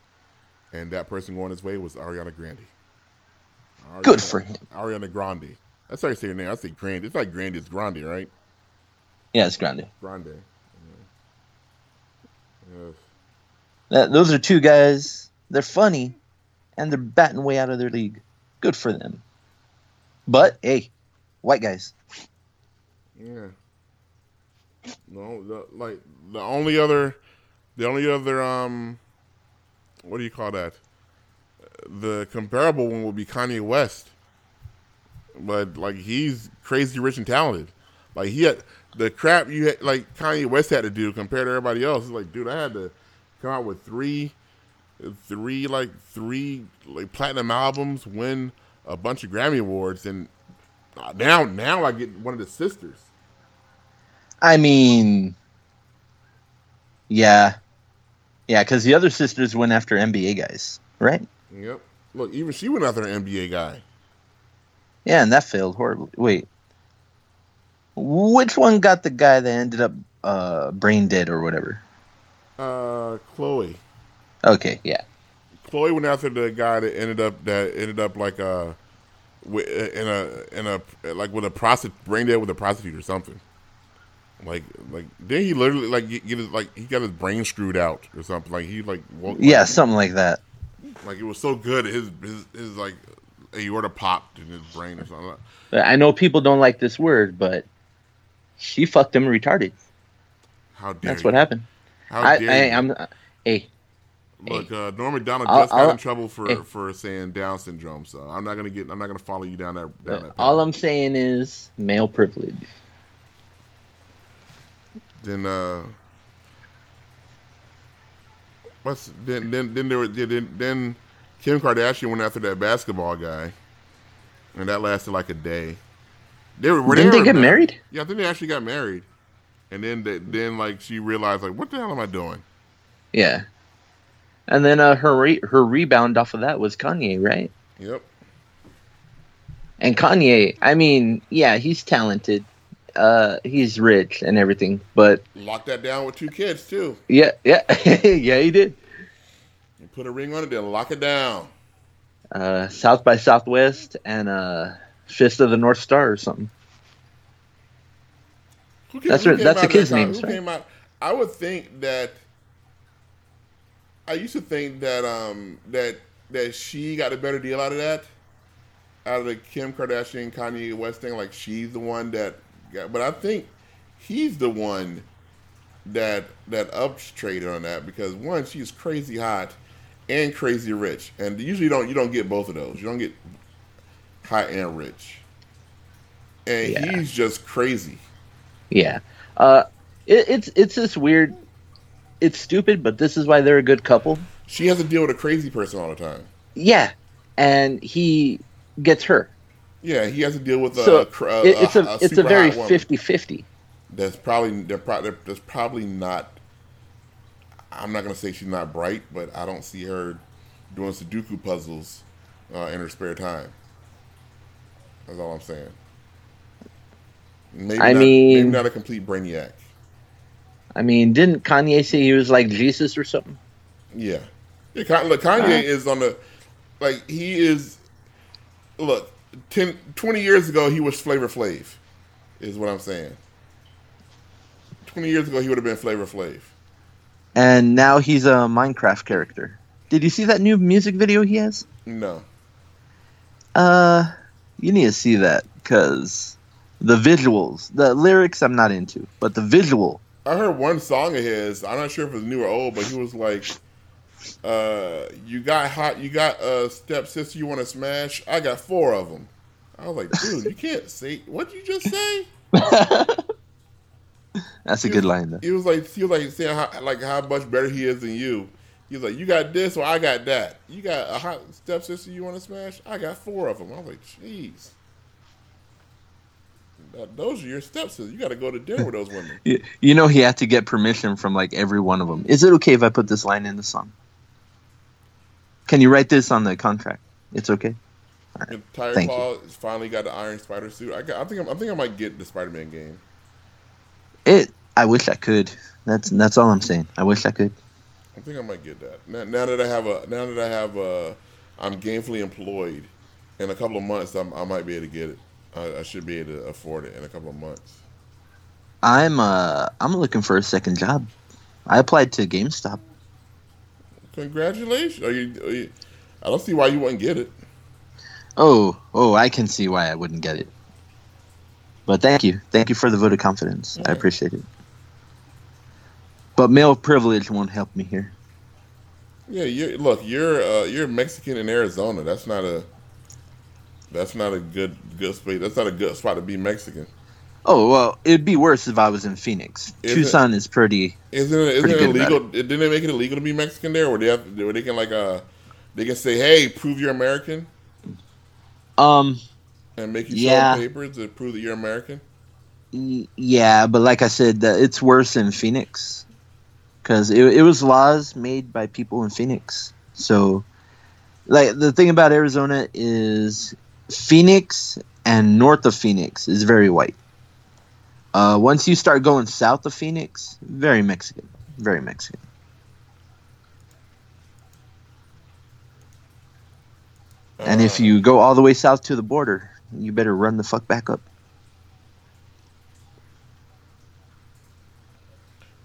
and that person going his way was Ariana Grande. Ariana, Good for him. Ariana Grande. That's how you say her name. I say Grande. It's like Grande. It's Grande, right? Yeah, it's Grande. Grande. Yeah. Yes. That, those are two guys. They're funny, and they're batting way out of their league. Good for them. But hey, white guys. Yeah. No, the, like the only other, the only other um, what do you call that? The comparable one would be Kanye West, but like he's crazy rich and talented. Like he had the crap you had, like Kanye West had to do compared to everybody else. It's like, dude, I had to come out with three, three like three like platinum albums, win a bunch of Grammy awards, and now now I get one of the sisters. I mean, yeah, yeah, because the other sisters went after NBA guys, right? Yep. Look, even she went after an NBA guy. Yeah, and that failed horribly. Wait, which one got the guy that ended up uh, brain dead or whatever? Uh, Chloe. Okay, yeah, Chloe went after the guy that ended up that ended up like uh wi- in a in a like with a prostitute brain dead with a prostitute or something. Like like then he literally like get his like he got his brain screwed out or something. Like he like woke, yeah, like, something like that. like it was so good his his his like aorta popped in his brain or something. I know people don't like this word, but she fucked him retarded. How dare That's you. what happened. How I, dare I, you. I'm, hey, Look, uh, Norm Macdonald I'll- just got I'll- in trouble for, hey. for saying Down syndrome, so I'm not gonna get I'm not gonna follow you down that down that. all. I'm saying is male privilege. then uh, what's then then then there was then then Kim Kardashian went after that basketball guy, and that lasted like a day. They were were Didn't they were get ma- married? Yeah, I think they actually got married, and then they, then like she realized like what the hell am I doing? Yeah. And then uh, her re- her rebound off of that was Kanye, right? Yep. And Kanye, I mean, yeah, he's talented, uh, he's rich and everything, but Locked that down with two kids too. yeah, yeah, yeah, he did. You put a ring on it, then lock it down. Uh, South by Southwest and uh, Fist of the North Star or something. Who came, That's what- that's the kid's names, Who right? came out? I would think that. I used to think that um that that she got a better deal out of that, out of the Kim Kardashian Kanye West thing. Like she's the one that got, but I think he's the one that that ups traded on that because one she's crazy hot and crazy rich, and usually you don't you don't get both of those. You don't get hot and rich, and Yeah. he's just crazy. Yeah. Uh, it, it's it's this weird. It's stupid, but this is why they're a good couple. She has to deal with a crazy person all the time. Yeah, and he gets her. Yeah, he has to deal with a. So cr- a- it's a, a it's a very hot woman. 50-50. That's probably they're pro- they're- that's probably not. I'm not gonna say she's not bright, but I don't see her doing Sudoku puzzles uh, in her spare time. That's all I'm saying. Maybe I not, mean- maybe not a complete brainiac. I mean, didn't Kanye say he was like Jesus or something? Yeah, yeah. Look, Kanye Alright. is on the like he is. Look, 10, 20 years ago he was Flavor Flav, is what I'm saying. Twenty years ago he would have been Flavor Flav. And now he's a Minecraft character. Did you see that new music video he has? No, Uh, you need to see that because the visuals, the lyrics, I'm not into, but the visual. I heard one song of his. I'm not sure if it's new or old, but he was like, uh, "You got hot. You got a stepsister you want to smash. I got four of them." I was like, "Dude, you can't say what you just say." That's a good line though. He was like, he was like saying how, like how much better he is than you. He was like, "You got this, or I got that. You got a hot stepsister you want to smash. I got four of them." I was like, "Jeez." That- Those are your stepsisters. You got to go to dinner with those women. You, you know he had to get permission from like every one of them. Is it okay if I put this line in the song? Can you write this on the contract? It's okay. And Tiger Thank Claw finally got the Iron Spider suit. I, got, I think I'm, I think I might get the Spider-Man game. It. I wish I could. That's that's all I'm saying. I wish I could. I think I might get that. Now, now that I have a now that I have a, I'm gainfully employed. In a couple of months, I'm, I might be able to get it. I, I should be able to afford it in a couple of months. I'm uh I'm looking for a second job. I applied to GameStop. Congratulations! Are you, are you? I don't see why you wouldn't get it. Oh, oh, I can see why I wouldn't get it. But thank you. Thank you for the vote of confidence. I appreciate it. But male privilege won't help me here. Yeah, you look. You're uh, you're Mexican in Arizona. That's not a. That's not a good good space. That's not a good spot to be Mexican. Oh, well, it'd be worse if I was in Phoenix. Is it- Tucson is pretty. Isn't it, isn't it illegal? Didn't they make it illegal to be Mexican there, where they have, where they can like uh, they can say, "Hey, prove you're American," Um, and make you Yeah. show papers to prove that you're American. yeah, but like I said, it's worse in Phoenix. Because it, it was laws made by people in Phoenix. So, like, the thing about Arizona is Phoenix and north of Phoenix is very white. Uh, once you start going south of Phoenix, very Mexican. Very Mexican. And if you go all the way south to the border, you better run the fuck back up.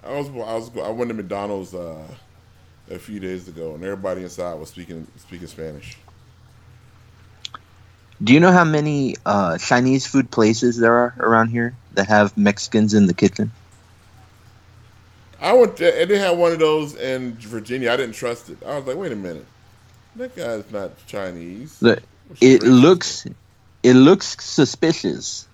I was I was I went to McDonald's uh, a few days ago, and everybody inside was speaking speaking Spanish. Do you know how many uh, Chinese food places there are around here that have Mexicans in the kitchen? I went to, and they had one of those in Virginia. I didn't trust it. I was like, wait a minute, that guy's not Chinese. It looks it looks suspicious,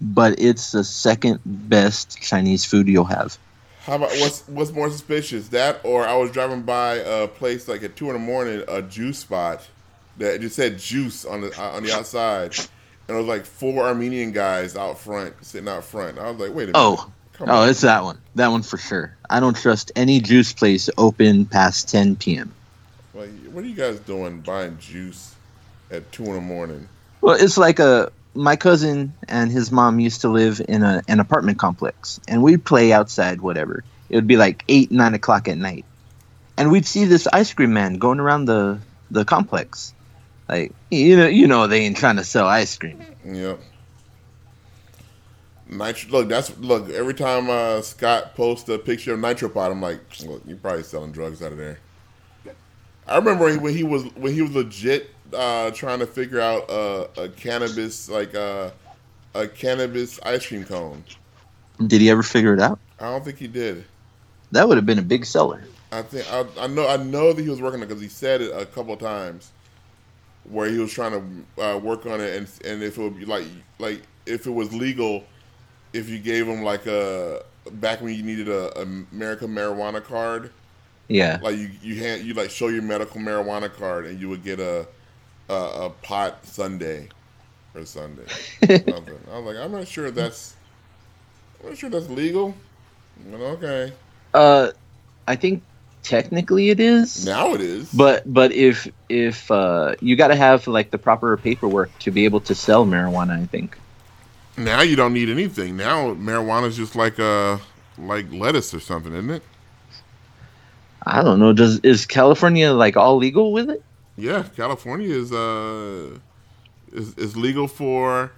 but it's the second best Chinese food you'll have. How about what's what's more suspicious? That or I was driving by a place like at two in the morning, a juice spot that just said juice on the uh, on the outside, and it was like four Armenian guys out front, sitting out front. I was like, wait a minute. Oh, Come oh, on. it's that one. That one for sure. I don't trust any juice place open past 10 p.m. Like, what are you guys doing buying juice at two in the morning? Well, it's like a my cousin and his mom used to live in a, an apartment complex, and we'd play outside, whatever. It would be like eight, nine o'clock at night, and we'd see this ice cream man going around the the complex. Like you know, you know, they ain't trying to sell ice cream. Yep. Nitro. Look, that's look. Every time uh, Scott posts a picture of Nitropod, I'm like, look, you're probably selling drugs out of there. I remember when he, was when he was legit uh, trying to figure out uh, a cannabis like uh, a cannabis ice cream cone. Did he ever figure it out? I don't think he did. That would have been a big seller. I think I, I know I know that he was working on it because he said it a couple of times where he was trying to uh, work on it and and if it would be like like if it was legal if you gave him like a back when you needed a, a American marijuana card Yeah. Like you, you hand you like show your medical marijuana card, and you would get a a, a pot sundae or sundae. Something. I was like, I'm not sure that's I'm not sure that's legal. But okay, Uh, I think technically it is. now it is. But but if if uh, you got to have like the proper paperwork to be able to sell marijuana, I think. now you don't need anything. Now marijuana is just like uh like lettuce or something, isn't it? I don't know. Does is California like all legal with it? Yeah, California is uh is is legal for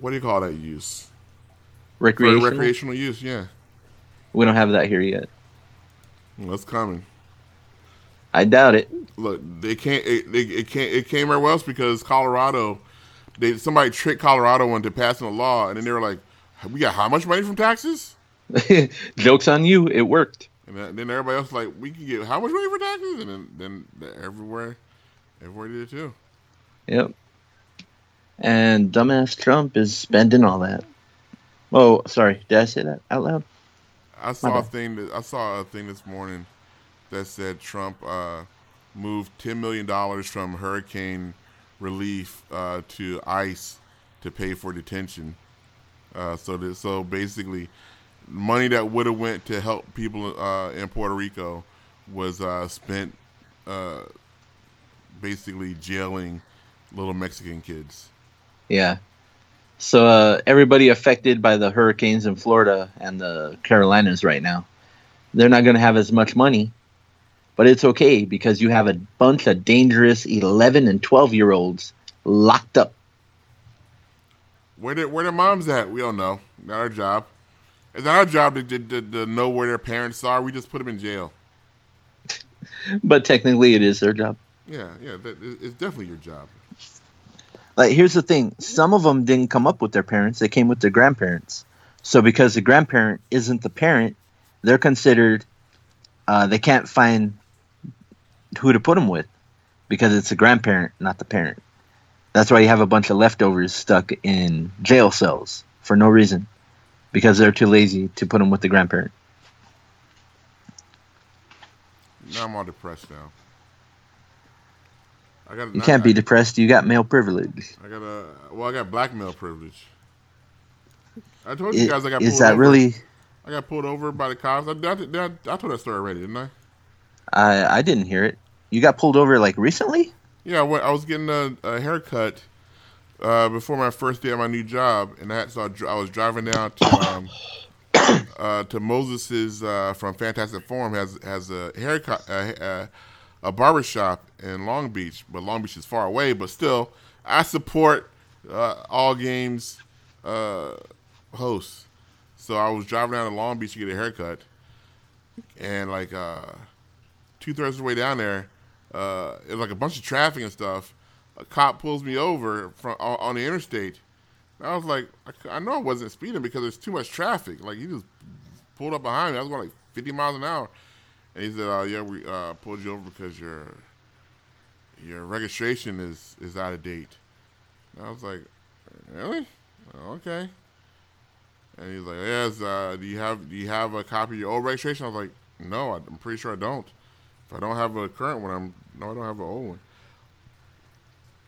what do you call that use? Recreational. recreational use, yeah. We don't have that here yet. It's coming. I doubt it. Look, they can't. It, it, it can't. It came everywhere else because Colorado, they somebody tricked Colorado into passing a law, and then they were like, "We got how much money from taxes?" Jokes on you. It worked. And then, then everybody else like, "We can get how much money for taxes?" And then then everywhere, everywhere did it too. Yep. And dumbass Trump is spending all that. Oh, sorry. Did I say that out loud? I saw a thing that I saw a thing this morning that said Trump uh, moved ten million dollars from hurricane relief uh, to ICE to pay for detention. Uh, so that, so basically, money that would have went to help people uh, in Puerto Rico was uh, spent uh, basically jailing little Mexican kids. Yeah. So uh, everybody affected by the hurricanes in Florida and the Carolinas right now, they're not going to have as much money, but it's okay because you have a bunch of dangerous 11 and 12 year olds locked up. Where their where their moms at? We don't know. Not our job. It's not our job to, to, to, to know where their parents are. We just put them in jail. But technically, it is their job. Yeah, yeah. That, it's definitely your job. Like, here's the thing some of them didn't come up with their parents, they came with their grandparents. So because the grandparent isn't the parent, they're considered, uh, they can't find who to put them with because it's the grandparent, not the parent. That's why you have a bunch of leftovers stuck in jail cells for no reason because they're too lazy to put them with the grandparent. Now I'm all depressed now. I got. You can't be depressed, you got male privilege. I got a. Well, I got black male privilege. I told you I- guys I got. Is pulled that over. really? I got pulled over by the cops. I, I, I, I told that story already, didn't I? I, I didn't hear it. You got pulled over like recently? Yeah, I, I was getting a, a haircut uh, before my first day at my new job, and I, had, so I, I was driving down to um, uh, to Moses's uh, from Fantastic Forum has has a haircut uh, uh, a barber shop in Long Beach, but Long Beach is far away. But still, I support uh, all games uh, hosts. So I was driving down to Long Beach to get a haircut, and like uh, two thirds of the way down there, uh, it was like a bunch of traffic and stuff. A cop pulls me over from on, on the interstate. And I was like, I, I know I wasn't speeding because there's too much traffic. Like he just pulled up behind me. I was going like 50 miles an hour, and he said, uh, "Yeah, we uh, pulled you over because your your registration is is out of date." And I was like, "Really? Okay." And he's like, "Yes. Uh, do you have do you have a copy of your old registration?" I was like, "No, I'm pretty sure I don't. If I don't have a current one, I'm no, I don't have an old one."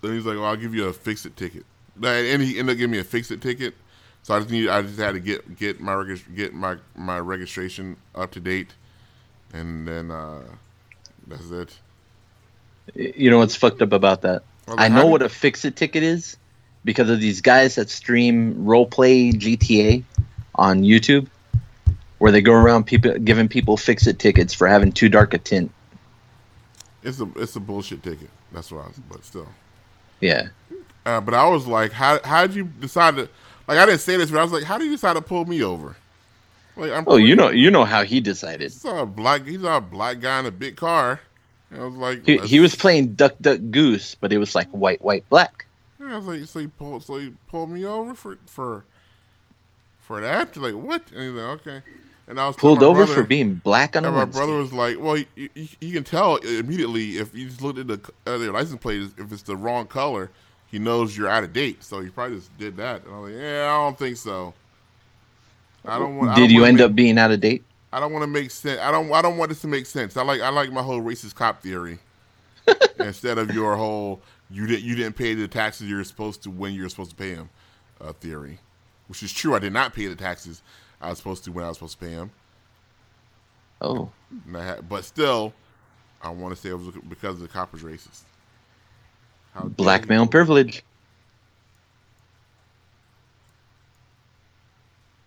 Then he's like, "Well, I'll give you a fix it ticket." And he ended up giving me a fix it ticket. So I just need I just had to get get my get my my registration up to date, and then uh, that's it. You know what's fucked up about that? Well, I know what a fix it ticket is because of these guys that stream roleplay GTA on YouTube, where they go around people giving people fix it tickets for having too dark a tint. It's a it's a bullshit ticket. That's what I was, but still. Yeah, Uh, but I was like, how how did you decide to? Like I didn't say this, but I was like, how did you decide to pull me over? Like I'm. Oh, you know, you know how he decided. He's a black. He's a black guy in a big car. And I was like, He, he was playing Duck Duck Goose, but it was like white, white, black. Yeah, I was like, so he pulled, so he pulled me over for for for that. Like what? And he's like, okay. And I was Pulled over brother- for being black on a And my brother was like, "Well, you, you, you can tell immediately if you just looked at the uh, their license plate, if it's the wrong color, he knows you're out of date. So he probably just did that." And I was like, "Yeah, I don't think so. I don't want." Did don't you end make- up being out of date? I don't want to make sense. I don't. I don't want this to make sense. I like. I like my whole racist cop theory instead of your whole you didn't you didn't pay the taxes you're supposed to when you're supposed to pay them uh, theory, which is true. I did not pay the taxes I was supposed to when I was supposed to pay them. Oh, had, but still, I want to say it was because the cop was racist. How Black male privilege.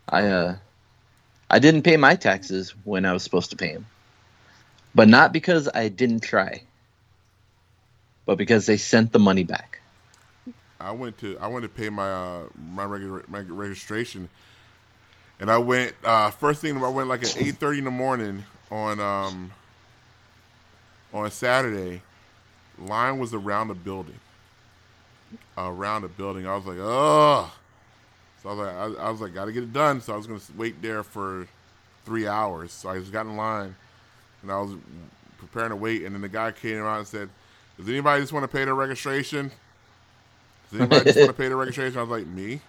I uh, I didn't pay my taxes when I was supposed to pay them, but not because I didn't try, but because they sent the money back. I went to I went to pay my uh, my regular my registration, and I went uh, first thing I went like at eight thirty in the morning on um on Saturday. Line was around the building. Around the building, I was like, oh. So I was like, I, I was like, gotta get it done. So I was gonna wait there for three hours. So I just got in line, and I was preparing to wait. And then the guy came around and said, "Does anybody just want to pay their registration? Does anybody just want to pay the registration?" I was like, "Me,"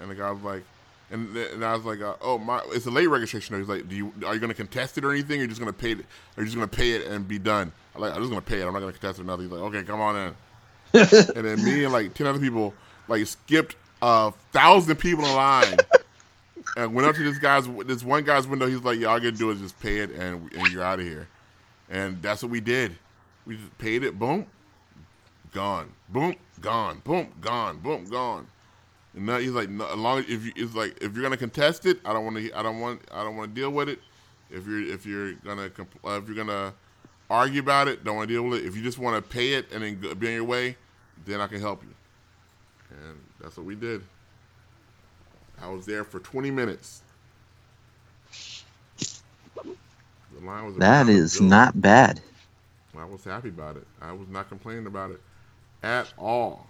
and the guy was like, and, and I was like, uh, "Oh my, it's a late registration." He's like, "Do you are you to contest it or anything? Or are just to pay it? Are you just to pay it and be done?" I'm like, "I'm just to pay it. I'm not to contest it or nothing." He's like, "Okay, come on in." and then me and like ten other people like skipped a thousand people in line and went up to this guy's this one guy's window. He's like, "Y'all gonna do is just pay it and and you're out of here." And that's what we did. We just paid it. Boom, gone. Boom, gone. Boom, gone. Boom, gone. And now he's like, no, as long as if you, it's like if you're gonna contest it, I don't want to. I don't want. I don't want to deal with it. If you're if you're gonna uh, if you're gonna argue about it, don't want to deal with it. If you just want to pay it and then be on your way, then I can help you. And that's what we did. I was there for 20 minutes. The line was that is not bad. I was happy about it. I was not complaining about it at all.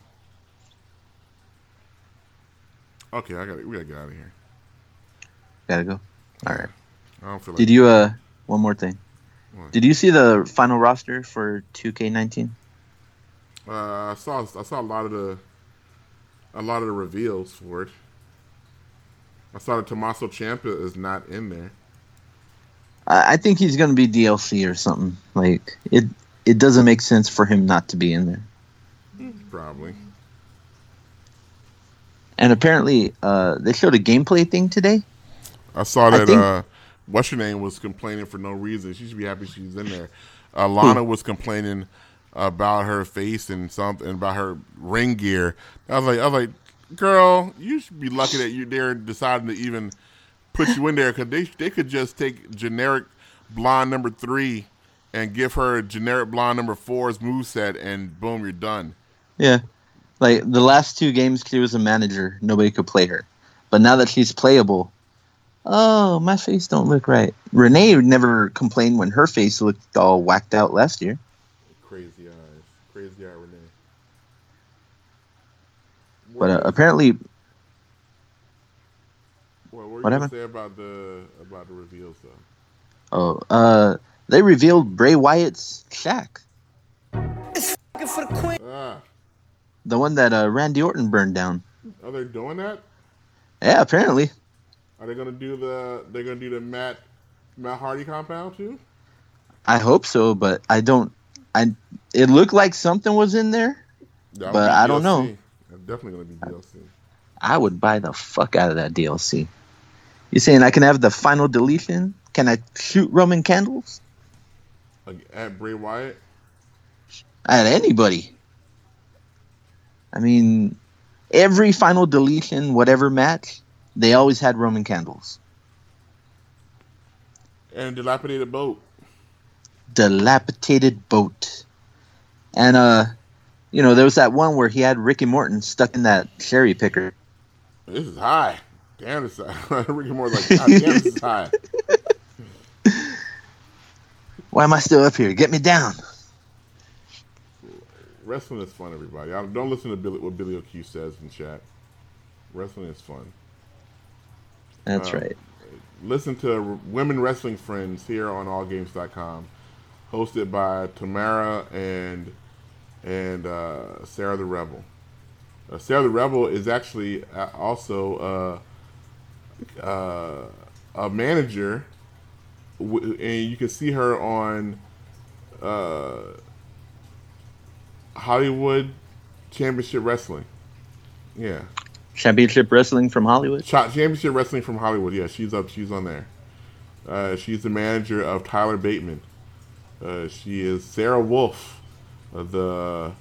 Okay, I got we gotta get out of here. Gotta go. All right. I don't feel like Did you uh one more thing? What? Did you see the final roster for 2K19? Uh, I saw I saw a lot of the a lot of the reveals for it. I saw that Tommaso Ciampa is not in there. I think he's going to be DLC or something. Like it, it doesn't make sense for him not to be in there. Probably. And apparently, uh, they showed a gameplay thing today. I saw that. I think, uh, what's your name was complaining for no reason. She should be happy she's in there. Uh, Lana was complaining about her face and something about her ring gear. I was like, I was like, girl, you should be lucky that you're there deciding to even put you in there because they they could just take generic blonde number three and give her generic blonde number four's move set and boom, you're done. Yeah, like the last two games, she was a manager. Nobody could play her, but now that she's playable, oh, my face don't look right. Renee never complained when her face looked all whacked out last year. Crazy eyes, crazy eye Renee. But uh, apparently, what were you what say about the about the reveals though? Oh, uh, they revealed Bray Wyatt's shack. It's for the queen. Ah. The one that uh, Randy Orton burned down. Are they doing that? Yeah, apparently. Are they gonna do the? They're gonna do the Matt Matt Hardy compound too. I hope so, but I don't. I it looked like something was in there, but I don't know. Definitely gonna be DLC. I would buy the fuck out of that DLC. You saying I can have the final deletion? Can I shoot Roman candles? Like at Bray Wyatt? At anybody. I mean, every final deletion, whatever match, they always had Roman candles. And dilapidated boat. Dilapidated boat. And uh you know, there was that one where he had Ricky Morton stuck in that cherry picker. This is high. Damn, this Ricky Morton's like, God damn, this is high. Why am I still up here? Get me down. Wrestling is fun, everybody. don't listen to Billy, what Billy O'Q says in chat. Wrestling is fun. That's um, right. Listen to Women Wrestling Friends here on AllGames.com, hosted by Tamara and and uh, Sarah the Rebel. Uh, Sarah the Rebel is actually uh, also uh, uh, a manager w- and you can see her on uh, Hollywood Championship Wrestling. Yeah, Championship Wrestling from Hollywood. Cha- Championship Wrestling from Hollywood. Yeah, she's up. She's on there. Uh, she's the manager of Tyler Bateman. Uh, she is Sarah Wolf, the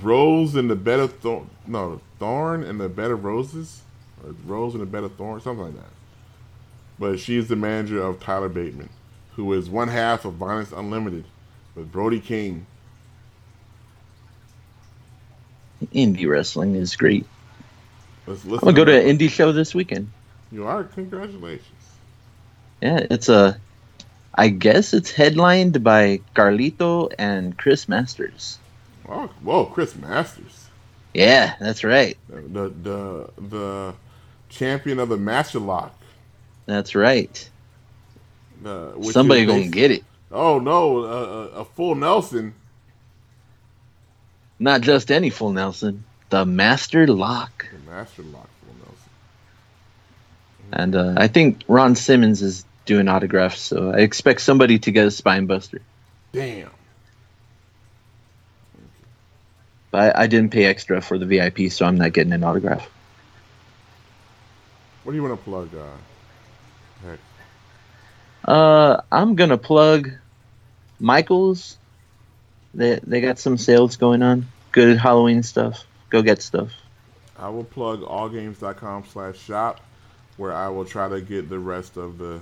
Rose and the Bed of Thorn. No, Thorn and the Bed of Roses, or Rose and the Bed of Thorn, something like that. But she's the manager of Tyler Bateman, who is one half of Violence Unlimited with Brody King. Indie wrestling is great. Let's I'm listen. gonna go to an indie show this weekend. You are congratulations. Yeah, it's a. I guess it's headlined by Carlito and Chris Masters. Oh, whoa, Chris Masters. Yeah, that's right. the the the champion of the Master Lock. That's right. Uh, Somebody gonna get it. Oh no, uh, a full Nelson. Not just any full Nelson. The Master Lock. The Master Lock full Nelson. And uh, I think Ron Simmons is doing autographs, so I expect somebody to get a spine buster. Damn. But I, I didn't pay extra for the VIP, so I'm not getting an autograph. What do you want to plug? Uh, heck, Uh, I'm gonna plug Michaels. They they got some sales going on. Good Halloween stuff. Go get stuff. I will plug allgames.com slash shop, where I will try to get the rest of the.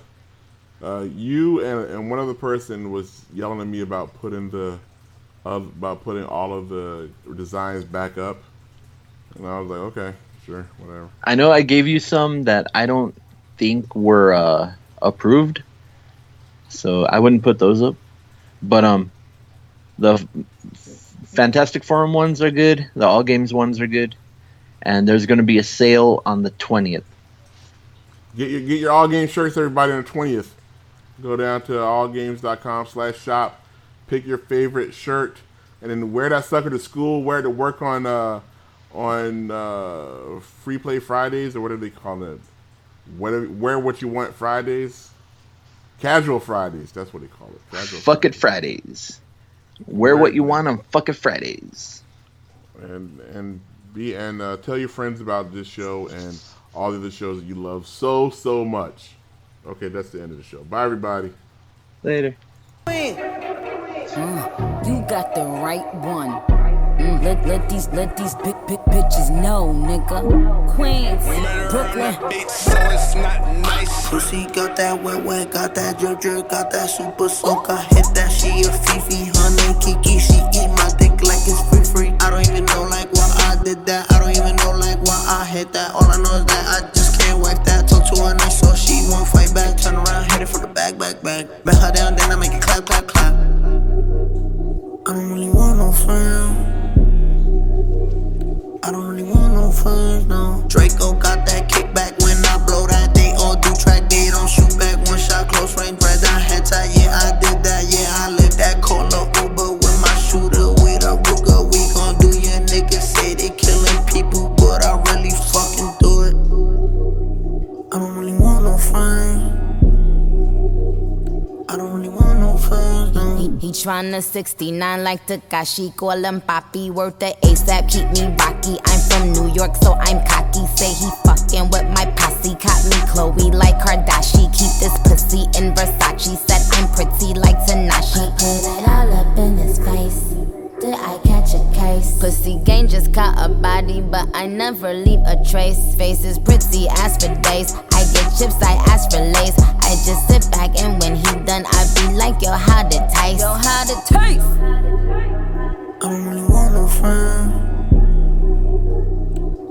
Uh, you and, and one other person was yelling at me about putting the, of about putting all of the designs back up, and I was like, okay, sure, whatever. I know I gave you some that I don't think were uh, approved, so I wouldn't put those up. But um, the Fantastic Forum ones are good. The All Games ones are good, and there's going to be a sale on the twentieth. Get your get your all game shirts, everybody, on the twentieth. Go down to allgames.com slash shop, pick your favorite shirt, and then wear that sucker to school, wear it to work on uh on uh free play Fridays or whatever they call it. Whatever wear what you want Fridays. Casual Fridays, that's what they call it. Casual Fuck it Fridays. Wear what you want on Fuck it Fridays. and and be and uh, tell your friends about this show and all the other shows that you love so so much. Okay, that's the end of the show. Bye everybody. Later. You got the right one. Mm, let, let these let these big big bitches know, nigga. Queens, Brooklyn. so it's not nice. Pussy got that wet wet, got that drip drip, got that super soak. I hit that, she a Fifi, her name Kiki. She eat my dick like it's free free. I don't even know like why I did that. I don't even know like why I hit that. All I know is that I just can't wipe that. Talk to her nice, so she won't fight back. Turn around, hit it for the back, back, back. Bet her down, then I make it clap, clap, clap. I don't really want no friend. 69 like Tekashi, call him Papi, worth the ASAP, keep me rocky. I'm from New York, so I'm cocky. Say he fucking with my posse, caught me Chloe like Kardashian. Keep this pussy in Versace, said I'm pretty like Tanashi. Put it all up in his face. Did I catch a case? Pussy gang just caught a body, but I never leave a trace. Face is pretty, ask for days. I chips, I ask for lace. I just sit back and when he done, I be like, yo, how to taste? Yo, how to taste? I don't really want no friends.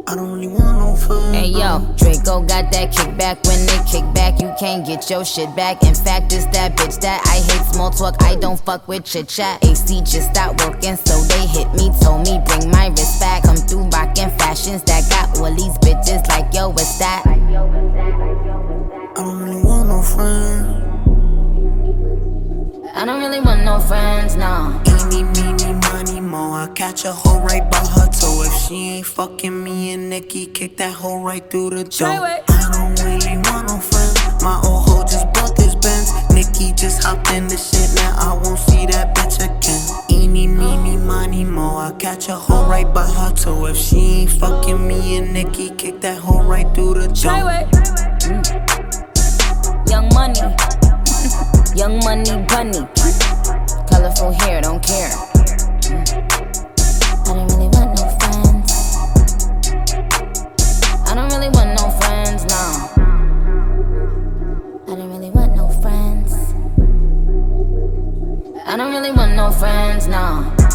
I don't really want no friends. Hey yo, Draco got that kickback. When they kick back, you can't get your shit back. In fact, it's that bitch that I hate small talk. I don't fuck with chit chat. AC just stopped working, so they hit me. Told me bring my wrist back. Come through rockin' fashions that got all these bitches like yo, what's that? I don't really want no friends. I don't really want no friends, no. Eeny, meeny, money, mo. I catch a hoe right by her toe. If she ain't fucking me and Nikki, kick that hoe right through the door. I don't really want no friends. My old hoe just bought this Benz. Nikki just hopped in the shit, now I won't see that bitch again. Eeny, meeny, miny, mo. I catch a hoe right by her toe. If she ain't fucking me and Nikki, kick that hoe right through the door. Mm. Young money, young money bunny. Colorful hair, don't care. I don't really want no friends. I don't really want no friends, no. I don't really want no friends. I don't really want no friends, no.